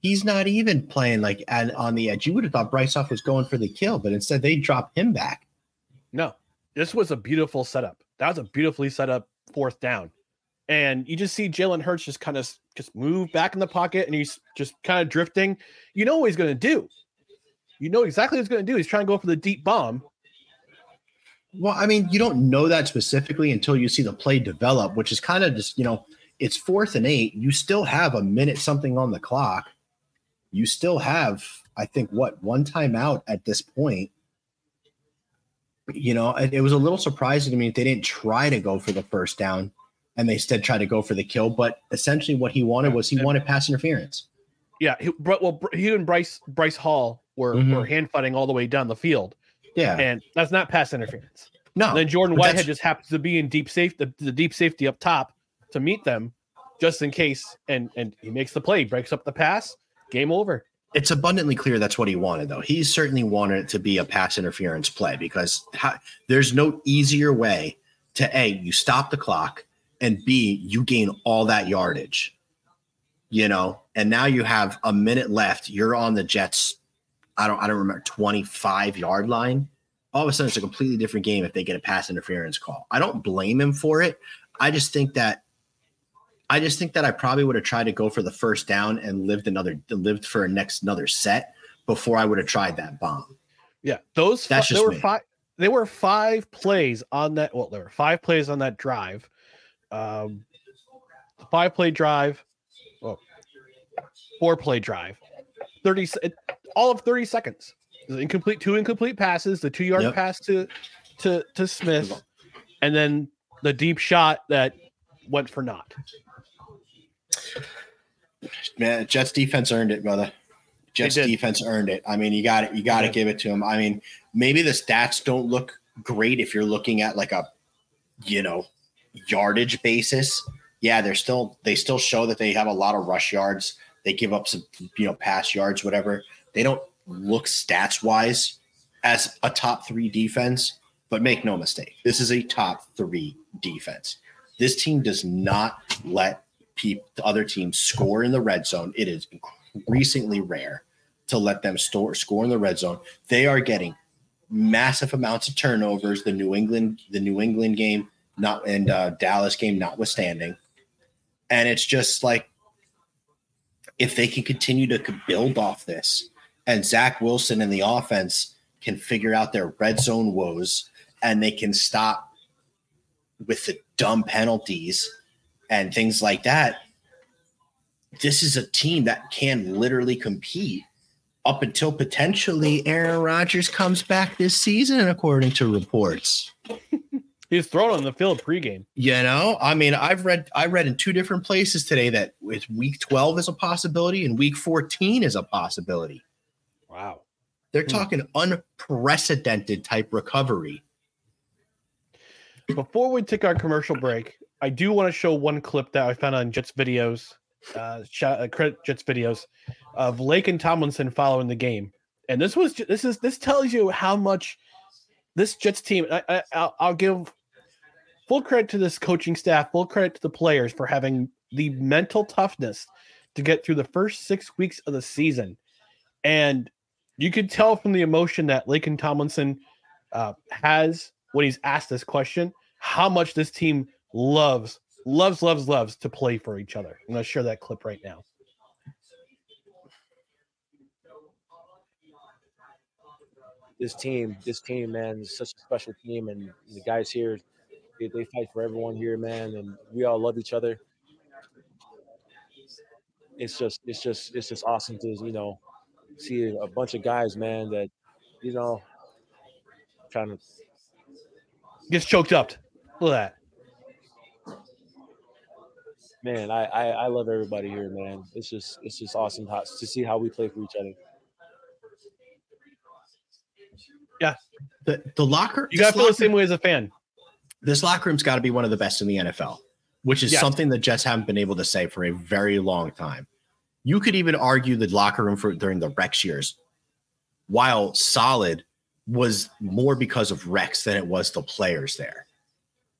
he's not even playing like at, on the edge. You would have thought Bryce Huff was going for the kill, but instead they drop him back.
No, this was a beautiful setup. That was a beautifully set up fourth down. And you just see Jalen Hurts just kind of just move back in the pocket and he's just kind of drifting. You know what he's going to do. You know exactly what he's going to do. He's trying to go for the deep bomb.
Well, I mean, you don't know that specifically until you see the play develop, which is kind of just, you know, it's fourth and eight. You still have a minute something on the clock. You still have, I think, what, one timeout at this point you know, it, it was a little surprising to me they didn't try to go for the first down and they instead tried to go for the kill. But essentially, what he wanted was he wanted pass interference.
Yeah, he, well, he and Bryce Bryce Hall were mm-hmm. were hand fighting all the way down the field.
Yeah,
and that's not pass interference.
No.
And then Jordan Whitehead just happens to be in deep safe the, the deep safety up top to meet them, just in case, and and he makes the play, breaks up the pass, game over
it's abundantly clear that's what he wanted, though. He certainly wanted it to be a pass interference play because there's no easier way to A, you stop the clock, and B, you gain all that yardage, you know, and now you have a minute left. You're on the Jets, I don't, I don't remember, 25 yard line. All of a sudden, it's a completely different game if they get a pass interference call. I don't blame him for it. I just think that I just think that I probably would have tried to go for the first down and lived another lived for a next another set before I would have tried that bomb.
Yeah, those that's fi- just there were me. five. There were five plays on that. Well, there were five plays on that drive. Um, five play drive. Oh, four play drive. Thirty. All of thirty seconds. Incomplete. Two incomplete passes. The two yard yep. pass to to to Smith, and then the deep shot that went for naught.
Man, Jets defense earned it, brother. Jets defense earned it. I mean, you got it. You got to give it to him. I mean, maybe the stats don't look great if you're looking at like a, you know, yardage basis. Yeah, they're still they still show that they have a lot of rush yards. They give up some, you know, pass yards, whatever. They don't look stats wise as a top three defense, but make no mistake, this is a top three defense. This team does not let the other teams score in the red zone. It is increasingly rare to let them store, score in the red zone. They are getting massive amounts of turnovers. The New England, the New England game, not and uh, Dallas game, notwithstanding, and it's just like if they can continue to build off this, and Zach Wilson and the offense can figure out their red zone woes and they can stop with the dumb penalties and things like that. This is a team that can literally compete up until potentially Aaron Rodgers comes back this season, according to reports.
He's thrown on the field pregame.
You know, I mean, I've read I read in two different places today that with week 12 is a possibility and week 14 is a possibility.
Wow.
They're
Hmm.
talking unprecedented type recovery.
Before we take our commercial break, I do want to show one clip that I found on Jets videos, uh, uh credit Jets videos of Laken Tomlinson following the game, and this was this is this tells you how much this Jets team. I, I, I'll, give full credit to this coaching staff, full credit to the players for having the mental toughness to get through the first six weeks of the season, and you could tell from the emotion that Laken Tomlinson uh, has when he's asked this question how much this team loves, loves, loves, loves to play for each other. I'm going to share that clip right now.
this team, this team, man, is such a special team, and the guys here, they, they fight for everyone here, man, and we all love each other. It's just, it's just, it's just awesome to you know see a bunch of guys, man, that you know trying to
Gets choked up. Look at that.
Man, I, I I love everybody here, man. It's just it's just awesome how, to see how we play for each other.
Yeah, the the locker
You got to
this
feel the same way as a fan.
this locker room's got to be one of the best in the NFL, which is
Yes.
something the Jets haven't been able to say for a very long time. You could even argue the locker room for during the Rex years, while solid, was more because of Rex than it was the players there.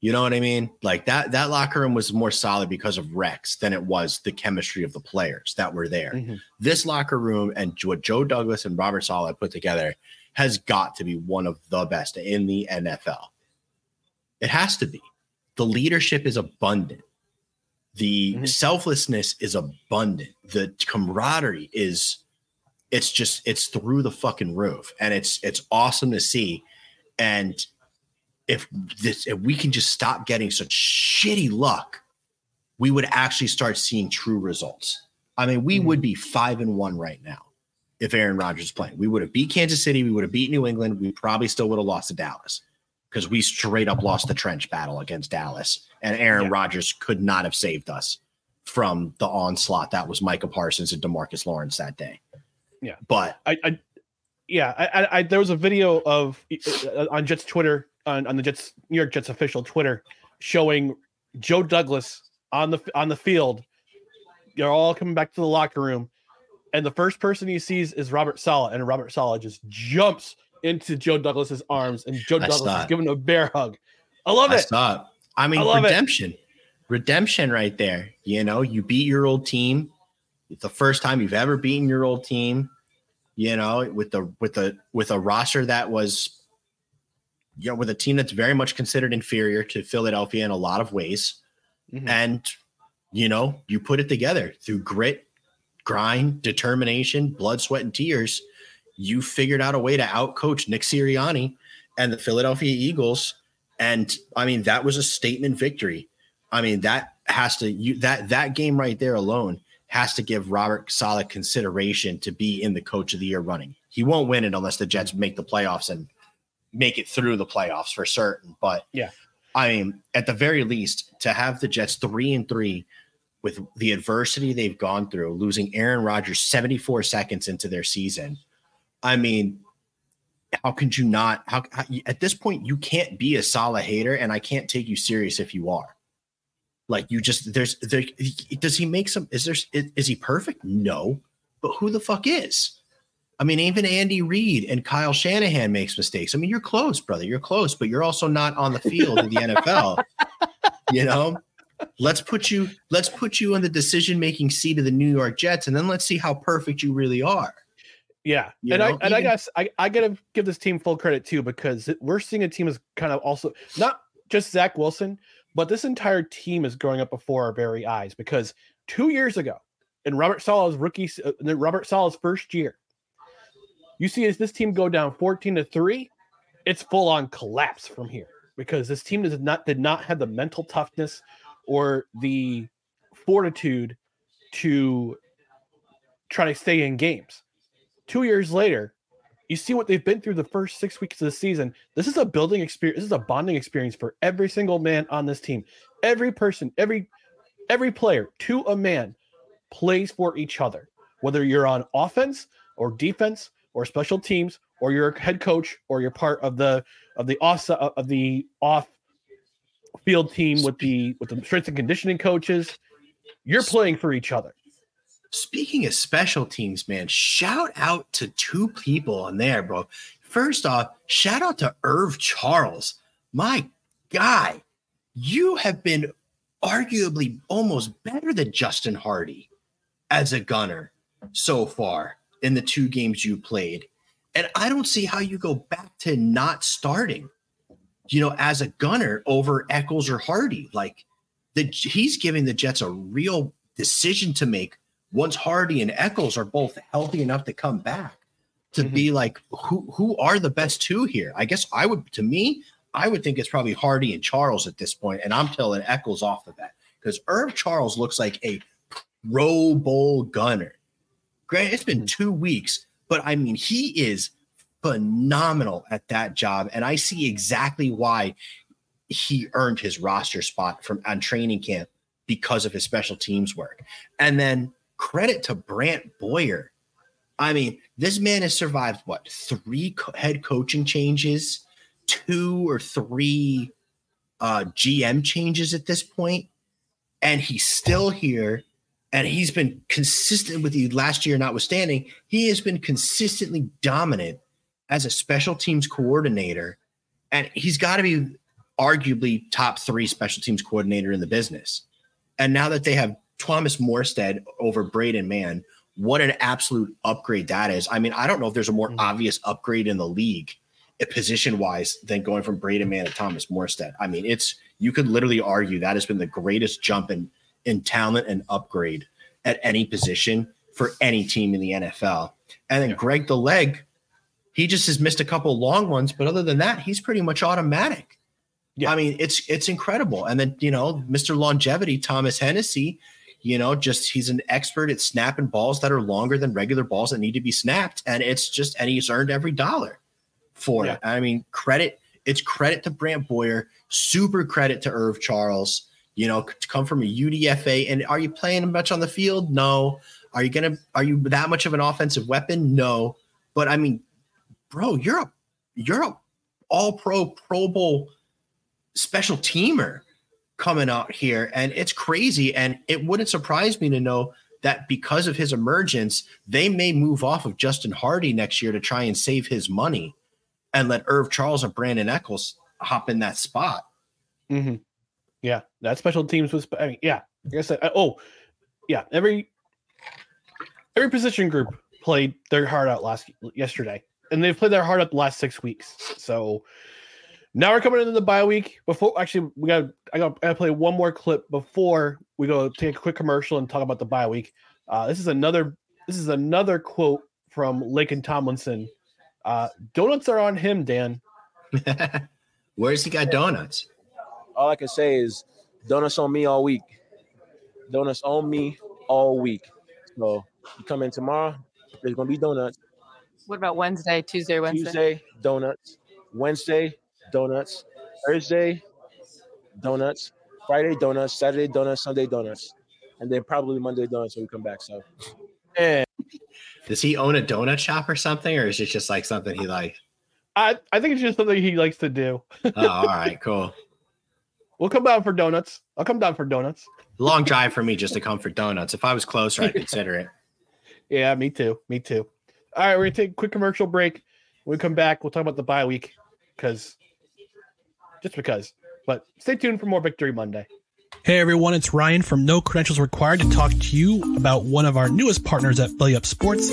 You know what I mean? Like that that locker room was more solid because of Rex than it was the chemistry of the players that were there.
Mhm.
This locker room and what Joe Douglas and Robert Saleh put together has got to be one of the best in the NFL. It has to be. The leadership is abundant. The
Mhm.
selflessness is abundant. The camaraderie is it's just it's through the fucking roof and it's it's awesome to see and if this if we can just stop getting such shitty luck we would actually start seeing true results i mean we
Mhm.
would be 5 and 1 right now if aaron rodgers is playing we would have beat kansas city we would have beat new england we probably still would have lost to dallas because we straight up lost the trench battle against dallas and aaron
Yeah.
rodgers could not have saved us from the onslaught that was micah parsons and demarcus lawrence that day
Yeah.
but
I, I yeah, I, I, I there was a video of uh, on Jets Twitter on, on the Jets New York Jets official Twitter showing Joe Douglas on the on the field. They're all coming back to the locker room, and the first person he sees is Robert Saleh, and Robert Saleh just jumps into Joe Douglas's arms, and Joe
I
Douglas
saw
is giving him a bear hug. I love
I
it.
saw it. I mean,
I love it.
redemption, redemption, right there. You know, you beat your old team. It's the first time you've ever beaten your old team. You know, with the with the with a roster that was, you know, with a team that's very much considered inferior to Philadelphia in a lot of ways,
Mhm.
and you know, you put it together through grit, grind, determination, blood, sweat, and tears. You figured out a way to outcoach Nick Sirianni and the Philadelphia Eagles and I mean, that was a statement victory. I mean, that has to you that that game right there alone has to give Robert Saleh consideration to be in the coach of the year running. He won't win it unless the Jets make the playoffs and make it through the playoffs for certain. But
Yeah.
I mean, at the very least, to have the Jets three and three with the adversity they've gone through, losing Aaron Rodgers 74 seconds into their season. I mean, how could you not? How, how at this point you can't be a solid hater, and I can't take you serious if you are. Like you just there's there. Does he make some? Is there is, is he perfect? No, but who the fuck is? I mean, even Andy Reid and Kyle Shanahan makes mistakes. I mean, you're close, brother. You're close, but you're also not on the field in the NFL. You know, let's put you let's put you in the decision making seat of the New York Jets, and then let's see how perfect you really are.
Yeah,
You
and I
know,
and I guess I, I gotta give this team full credit too because we're seeing a team is kind of also not just Zach Wilson, but this entire team is growing up before our very eyes. Because two years ago, in Robert Saleh's rookie, uh, in Robert Saleh's first year, You see, as this team go down 14 to 3, it's full on collapse from here because this team did not did not have the mental toughness or the fortitude to try to stay in games. Two years later, you see what they've been through the first six weeks of the season. This is a building experience. This is a bonding experience for every single man on this team. Every person, every every player, to a man, plays for each other. Whether you're on offense or defense or special teams or you're a head coach or you're part of the of the off of the off field team with the with the strength and conditioning coaches, you're playing for each other.
Speaking of special teams, man, shout out to two people on there, bro. First off, shout out to Irv Charles. My guy, you have been arguably almost better than Justin Hardy as a gunner so far in the two games you played. And I don't see how you go back to not starting, you know, as a gunner over Echols or Hardy. Like the he's giving the Jets a real decision to make once Hardy and Echols are both healthy enough to come back to mm-hmm. be like who who are the best two here? I guess I would to me, I would think it's probably Hardy and Charles at this point, and I'm telling Echols off of that because Irv Charles looks like a Pro Bowl gunner. Great, it's been mm-hmm. two weeks, but I mean, he is phenomenal at that job. And I see exactly why he earned his roster spot from on training camp because of his special teams work. And then credit to Brant Boyer. I mean, this man has survived what three co- head coaching changes, two or three uh, GM changes at this point, and he's still here and he's been consistent with you last year, notwithstanding. He has been consistently dominant as a special teams coordinator, and he's got to be arguably top three special teams coordinator in the business. And now that they have Thomas Morstead over Braden Mann, what an absolute upgrade that is. I mean, I don't know if there's a more mm-hmm. obvious upgrade in the league eh, position wise than going from Braden Mann to Thomas Morstead. I mean, it's you could literally argue that has been the greatest jump in in talent and upgrade at any position for any team in the NFL. And then. Greg the leg, he just has missed a couple long ones, but other than that, he's pretty much automatic. Yeah. I mean, it's it's incredible. And then, you know, Mr. Longevity, Thomas Hennessy, you know, just he's an expert at snapping balls that are longer than regular balls that need to be snapped. And it's just and he's earned every dollar for yeah. it. I mean, credit, it's credit to Brant Boyer, super credit to Irv Charles you know, to come from a UDFA. And are you playing much on the field? No. Are you gonna are you that much of an offensive weapon? No. But I mean, bro, you're a you're a all pro Pro Bowl special teamer coming out here. And it's crazy. And it wouldn't surprise me to know that because of his emergence, they may move off of Justin Hardy next year to try and save his money and let Irv Charles and Brandin Echols hop in that spot.
Mm-hmm. Yeah, that special teams was. I mean, yeah, I said, oh, yeah. Every every position group played their heart out last yesterday, and they've played their heart out the last six weeks. So now we're coming into the bye week. Before actually, we got I got I play one more clip before we go take a quick commercial and talk about the bye week. Uh, this is another this is another quote from Laken Tomlinson. Uh, donuts are on him, Dan.
Where's he got donuts?
All I can say is donuts on me all week. Donuts on me all week. So you come in tomorrow, there's gonna be donuts.
What about Wednesday, Tuesday, Wednesday?
Tuesday, donuts. Wednesday, donuts. Thursday, donuts. Friday, donuts. Saturday, donuts. Sunday, donuts. And then probably Monday, donuts when we come back. So,
and does he own a donut shop or something, or is it just like something he likes?
I, I think it's just something he likes to do.
oh, all right, cool.
We'll come down for donuts. I'll come down for donuts.
Long drive for me just to come for donuts. If I was closer, I'd consider it.
yeah, me too. Me too. All right, we're gonna take a quick commercial break. When we come back, we'll talk about the bye week because just because. But stay tuned for more Victory Monday.
Hey everyone, it's Ryan from No Credentials Required to talk to you about one of our newest partners at Belly Up Sports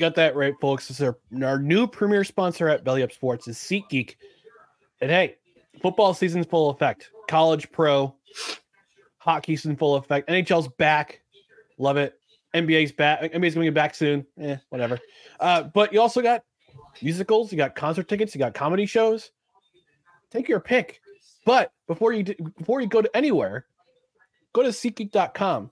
Got that right, folks. This is our, our new premier sponsor at Belly Up Sports is SeatGeek. And hey, football season's full effect. College, pro, hockey season full effect. NHL's back. Love it. NBA's back. NBA's going to be back soon. Eh, whatever. Uh, but you also got musicals. You got concert tickets. You got comedy shows. Take your pick. But before you before you go to anywhere, go to SeatGeek.com.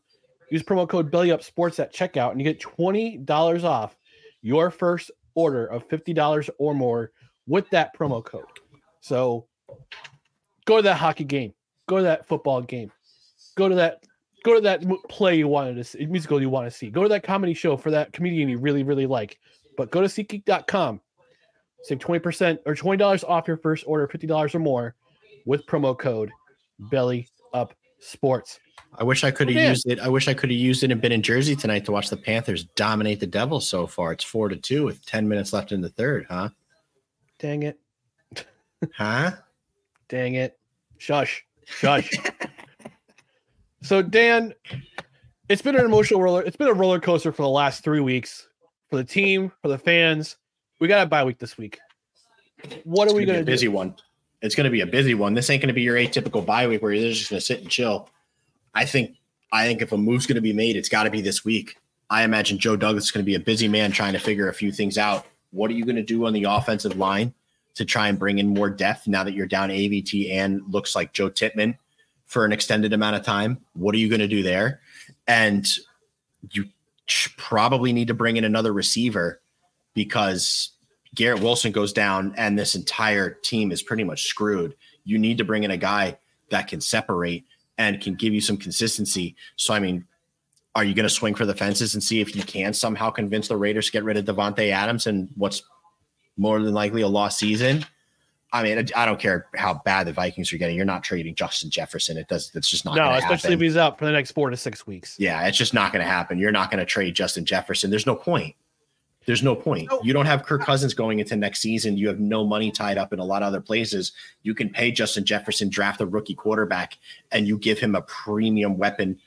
Use promo code BellyUpSports at checkout, and you get twenty dollars off your first order of $50 or more with that promo code. So go to that hockey game, go to that football game, go to that go to that play you wanted to see, musical you want to see. Go to that comedy show for that comedian you really really like. But go to SeatGeek.com. Save 20% or $20 off your first order, $50 or more with promo code belly up sports.
I wish I could have oh, used it. I wish I could have used it and been in Jersey tonight to watch the Panthers dominate the Devils so far. It's four to two with 10 minutes left in the third, huh?
Dang it.
huh?
Dang it. Shush. Shush. so Dan, it's been an emotional roller. It's been a roller coaster for the last three weeks for the team, for the fans. We got a bye week this week. What it's are we going to
do? Busy one. It's going to be a busy one. This ain't going to be your atypical bye week where you're just going to sit and chill. I think I think if a move's going to be made, it's got to be this week. I imagine Joe Douglas is going to be a busy man trying to figure a few things out. What are you going to do on the offensive line to try and bring in more depth now that you're down AVT and looks like Joe Tippmann for an extended amount of time? What are you going to do there? And you probably need to bring in another receiver because Garrett Wilson goes down and this entire team is pretty much screwed. You need to bring in a guy that can separate and can give you some consistency. So, I mean, are you going to swing for the fences and see if you can somehow convince the Raiders to get rid of Davante Adams and what's more than likely a lost season? I mean, I don't care how bad the Vikings are getting. You're not trading Justin Jefferson. It does. It's just not.
No, especially happen. if he's out for the next four to six weeks.
Yeah, it's just not going to happen. You're not going to trade Justin Jefferson. There's no point. There's no point. You don't have Kirk Cousins going into next season. You have no money tied up in a lot of other places. You can pay Justin Jefferson, draft a rookie quarterback, and you give him a premium weapon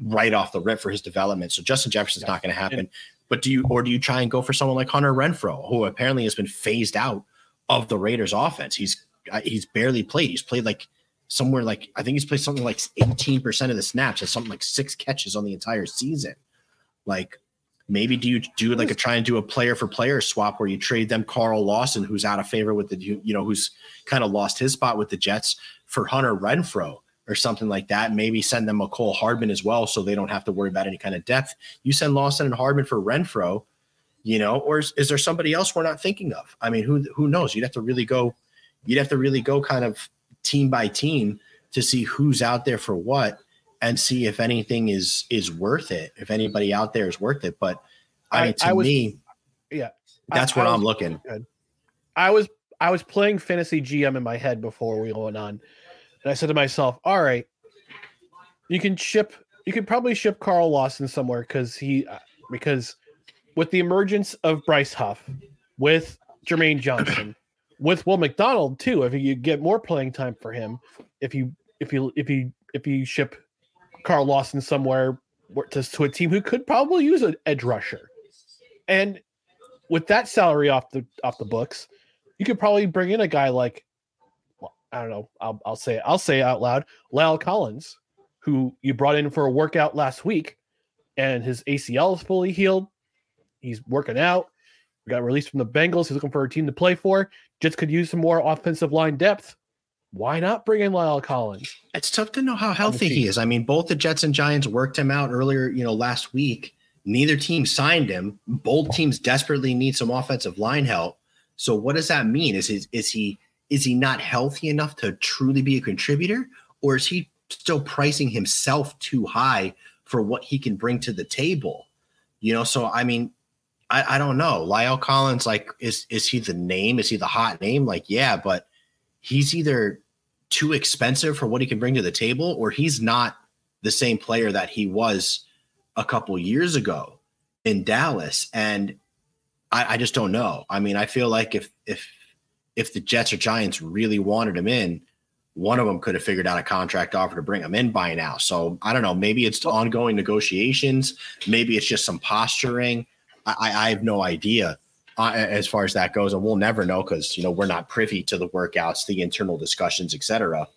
right off the rip for his development. So Justin Jefferson's yeah. not going to happen. But do you or do you try and go for someone like Hunter Renfrow, who apparently has been phased out of the Raiders offense? He's uh, he's barely played. He's played like somewhere like I think he's played something like 18% of the snaps and something like six catches on the entire season. Like Maybe do you do like a try and do a player for player swap where you trade them Carl Lawson, who's out of favor with the you know who's kind of lost his spot with the Jets for Hunter Renfrow or something like that. Maybe send them a Cole Hardman as well, so they don't have to worry about any kind of depth. You send Lawson and Hardman for Renfrow, you know, or is, is there somebody else we're not thinking of? I mean, who who knows? You'd have to really go, you'd have to really go kind of team by team to see who's out there for what and see if anything is is worth it. If anybody out there is worth it, but I, I mean, to I was, me,
yeah,
that's I, where I'm looking. Good.
I was I was playing fantasy GM in my head before we went on, and I said to myself, "All right, you can ship, you could probably ship Carl Lawson somewhere because he uh, because with the emergence of Bryce Huff, with Jermaine Johnson." with Will McDonald too, if you get more playing time for him, if you if you if you if you ship Carl Lawson somewhere to, to a team who could probably use an edge rusher. And with that salary off the off the books, you could probably bring in a guy like well, I don't know, I'll, I'll say it, I'll say it out loud, La'el Collins, who you brought in for a workout last week, and his ACL is fully healed. He's working out. We got released from the Bengals. He's looking for a team to play for. Jets could use some more offensive line depth why not bring in La'el Collins?
It's tough to know how healthy he is. I mean, both the Jets and Giants worked him out earlier, you know, last week. Neither team signed him. Both teams desperately need some offensive line help. So what does that mean? Is he is he is he not healthy enough to truly be a contributor, or is he still pricing himself too high for what he can bring to the table? You know, so I mean, I, I don't know. La'el Collins, like, is is he the name? Is he the hot name? Like, yeah, but he's either too expensive for what he can bring to the table, or he's not the same player that he was a couple years ago in Dallas. And I, I just don't know. I mean, I feel like if if if the Jets or Giants really wanted him in, one of them could have figured out a contract offer to bring him in by now. So I don't know. Maybe it's ongoing negotiations. Maybe it's just some posturing. I, I have no idea uh, as far as that goes, and we'll never know because you know we're not privy to the workouts, the internal discussions, etc.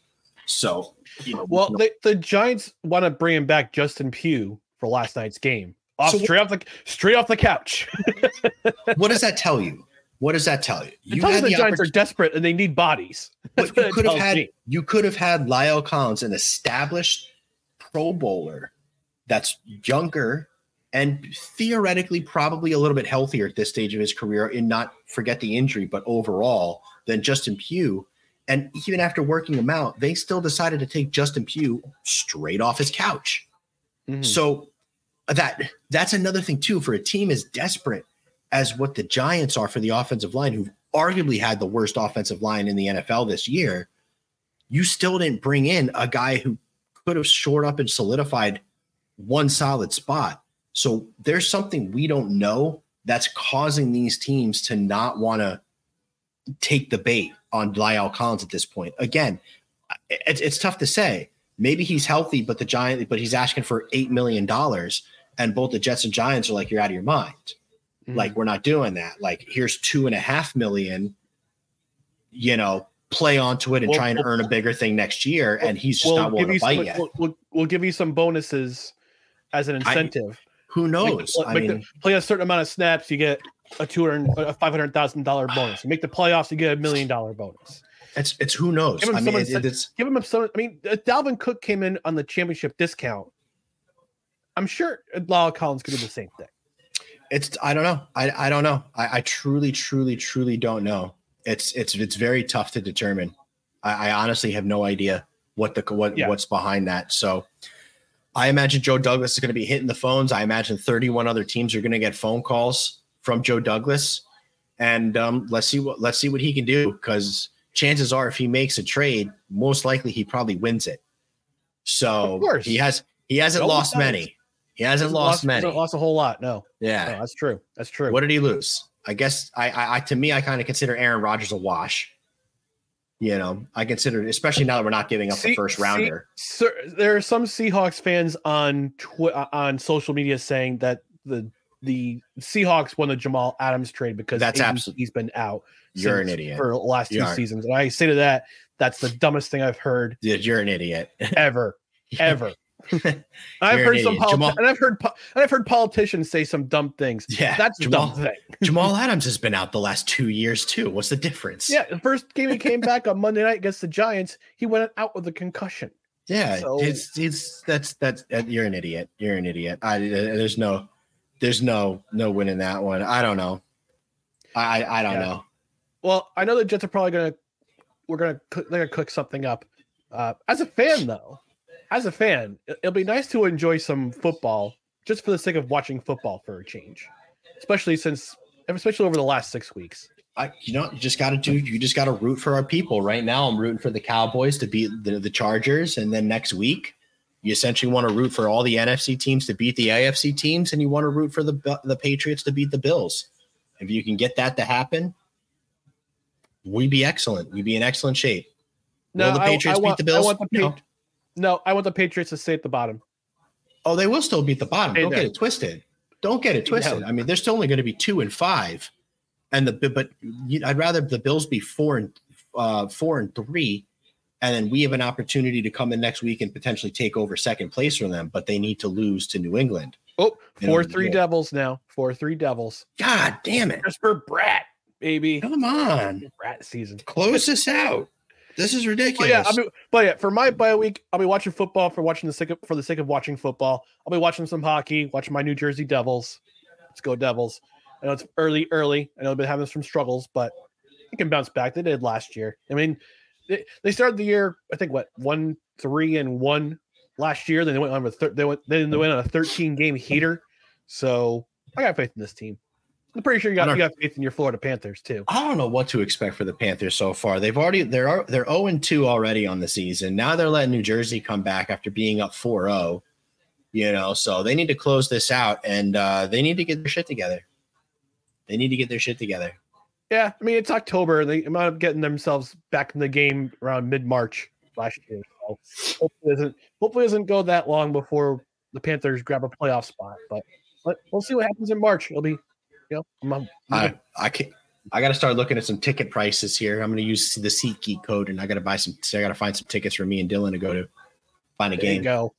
So, you know,
well, the, the Giants want to bring him back Justin Pugh for last night's game. Off so straight off the straight off the couch.
what does that tell you? What does that tell you?
You had the, the Giants are desperate and they need bodies.
But you could have had me. you could have had La'el Collins, an established Pro Bowler that's younger and theoretically probably a little bit healthier at this stage of his career and not forget the injury, but overall than Justin Pugh. And even after working him out, they still decided to take Justin Pugh straight off his couch. Mm-hmm. So that that's another thing too for a team as desperate as what the Giants are for the offensive line, who've arguably had the worst offensive line in the NFL this year. You still didn't bring in a guy who could have shored up and solidified one solid spot. So there's something we don't know that's causing these teams to not want to take the bait on La'el Collins at this point. Again, it's, it's tough to say. Maybe he's healthy, but the Giant, but he's asking for eight million dollars, and both the Jets and Giants are like, "You're out of your mind." Mm-hmm. Like we're not doing that. Like here's two and a half million. You know, play onto it and try and earn a bigger thing next year. And he's just we'll not willing to bite
some,
yet.
We'll, we'll, we'll, give you some bonuses as an incentive.
Who knows?
Make, make mean, the, play a certain amount of snaps, you get a two hundred, a five hundred thousand dollar bonus. You make the playoffs, you get a million dollar bonus.
It's it's who knows.
Give him
I
mean, it, it's give him some. I mean, Dalvin Cook came in on the championship discount. I'm sure La'el Collins could do the same thing.
It's I don't know. I I don't know. I, I truly, truly, truly don't know. It's it's it's very tough to determine. I, I honestly have no idea what the what yeah. what's behind that. So I imagine Joe Douglas is going to be hitting the phones. I imagine 31 other teams are going to get phone calls from Joe Douglas, and um, let's see what let's see what he can do. Because chances are, if he makes a trade, most likely he probably wins it. So he has he hasn't lost many. He hasn't lost, lost, many.
Lost a whole lot. No.
Yeah,
no, that's true. That's true.
What did he lose? I guess I, I, I to me, I kind of consider Aaron Rodgers a wash. You know, I consider, especially now that we're not giving up see, the first rounder.
See, sir, there are some Seahawks fans on tw- uh, on social media saying that the the Seahawks won the Jamal Adams trade because
that's absolutely
he's been out.
You're an idiot
for the last two seasons, and I say to that, that's the dumbest thing I've heard.
Yeah, you're an idiot
ever, ever. I've heard some politi- Jamal- and I've heard po- and I've heard politicians say some dumb things.
Yeah,
that's
Jamal,
dumb thing.
Jamal Adams has been out the last two years too. What's the difference?
Yeah, the first game he came back on Monday night against the Giants, he went out with a concussion.
Yeah, so, it's it's that's that's uh, you're an idiot. You're an idiot. I, uh, there's no there's no no win in that one. I don't know. I I, I don't yeah. know.
Well, I know the Jets are probably gonna we're gonna they're gonna cook something up. Uh, as a fan, though, as a fan, it'll be nice to enjoy some football just for the sake of watching football for a change, especially since, especially over the last six weeks.
I, you know, you just got to do. You just got to root for our people. Right now, I'm rooting for the Cowboys to beat the, the Chargers, and then next week, you essentially want to root for all the NFC teams to beat the AFC teams, and you want to root for the the Patriots to beat the Bills. If you can get that to happen, we'd be excellent. We'd be in excellent shape.
No, Will the Patriots I, I want, beat the Bills? I want the, no. No, I want the Patriots to stay at the bottom.
Oh, they will still beat the bottom. Don't get it twisted. Don't get it twisted. I mean, they're still only going to be two and five, and the but I'd rather the Bills be four and uh, four and three, and then we have an opportunity to come in next week and potentially take over second place from them. But they need to lose to New England.
Oh, four three Devils now. Four three Devils.
God damn it!
Just for Brat, baby.
Come on,
Bratt season.
Close this out. This is ridiculous.
But yeah, I mean, but yeah, for my bye week, I'll be watching football for watching the sake of, for the sake of watching football. I'll be watching some hockey, watching my New Jersey Devils. Let's go Devils. I know it's early, early. I know they've been having some struggles, but they can bounce back. They did last year. I mean, they, they started the year, I think, what one, three, and one last year. Then they went on with thir- they went then they went on a 13 game heater. So I got faith in this team. I'm pretty sure you got you got faith in your Florida Panthers too.
I don't know what to expect for the Panthers so far. They've already they're they're 0 and 2 already on the season. Now they're letting New Jersey come back after being up 4-0. You know, so they need to close this out and uh they need to get their shit together. They need to get their shit together.
Yeah, I mean it's October. They might have getting themselves back in the game around mid March last year. So hopefully it doesn't hopefully it doesn't go that long before the Panthers grab a playoff spot. But but we'll see what happens in March. It'll be you know I'm, I'm-
I I can I got to start looking at some ticket prices here. I'm going to use the SeatGeek code and I got to buy some I got to find some tickets for me and Dylan to go to find a
there you
game.
go.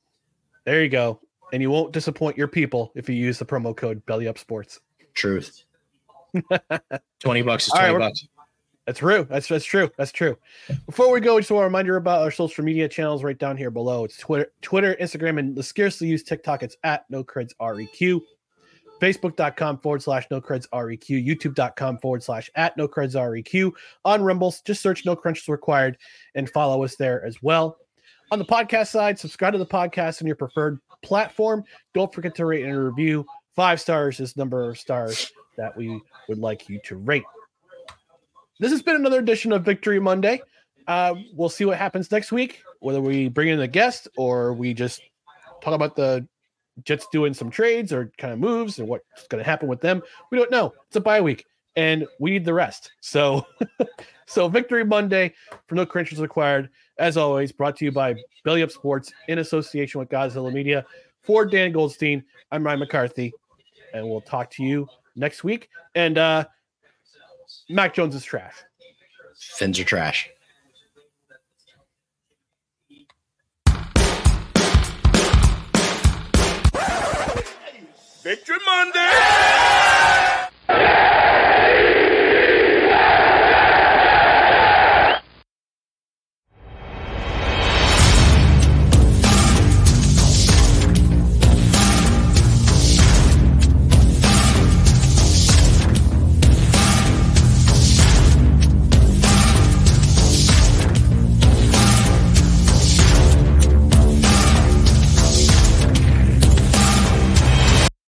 There you go. And you won't disappoint your people if you use the promo code Belly Up Sports.
Truth. 20 bucks is 20
we're-
bucks.
That's true. That's that's true. That's true. Before we go, just want to remind you about our social media channels right down here below. It's Twitter, Twitter, Instagram, and the scarcely used TikTok. It's at No Creds REQ. Facebook.com forward slash No Creds REQ. YouTube.com forward slash at No Creds REQ. On Rumbles, just search No Crunches Required and follow us there as well. On the podcast side, subscribe to the podcast on your preferred platform. Don't forget to rate and review. Five stars is number of stars that we would like you to rate. This has been another edition of Victory Monday. Uh, we'll see what happens next week, whether we bring in a guest or we just talk about the Jets doing some trades or kind of moves and what's going to happen with them. We don't know. It's a bye week and we need the rest. So, so Victory Monday for No Credentials Required, as always, brought to you by Belly Up Sports in association with Godzilla Media. For Dan Goldstein, I'm Ryan McCarthy, and we'll talk to you next week. And uh, Mac Jones is trash.
Fins are trash.
Victory Monday!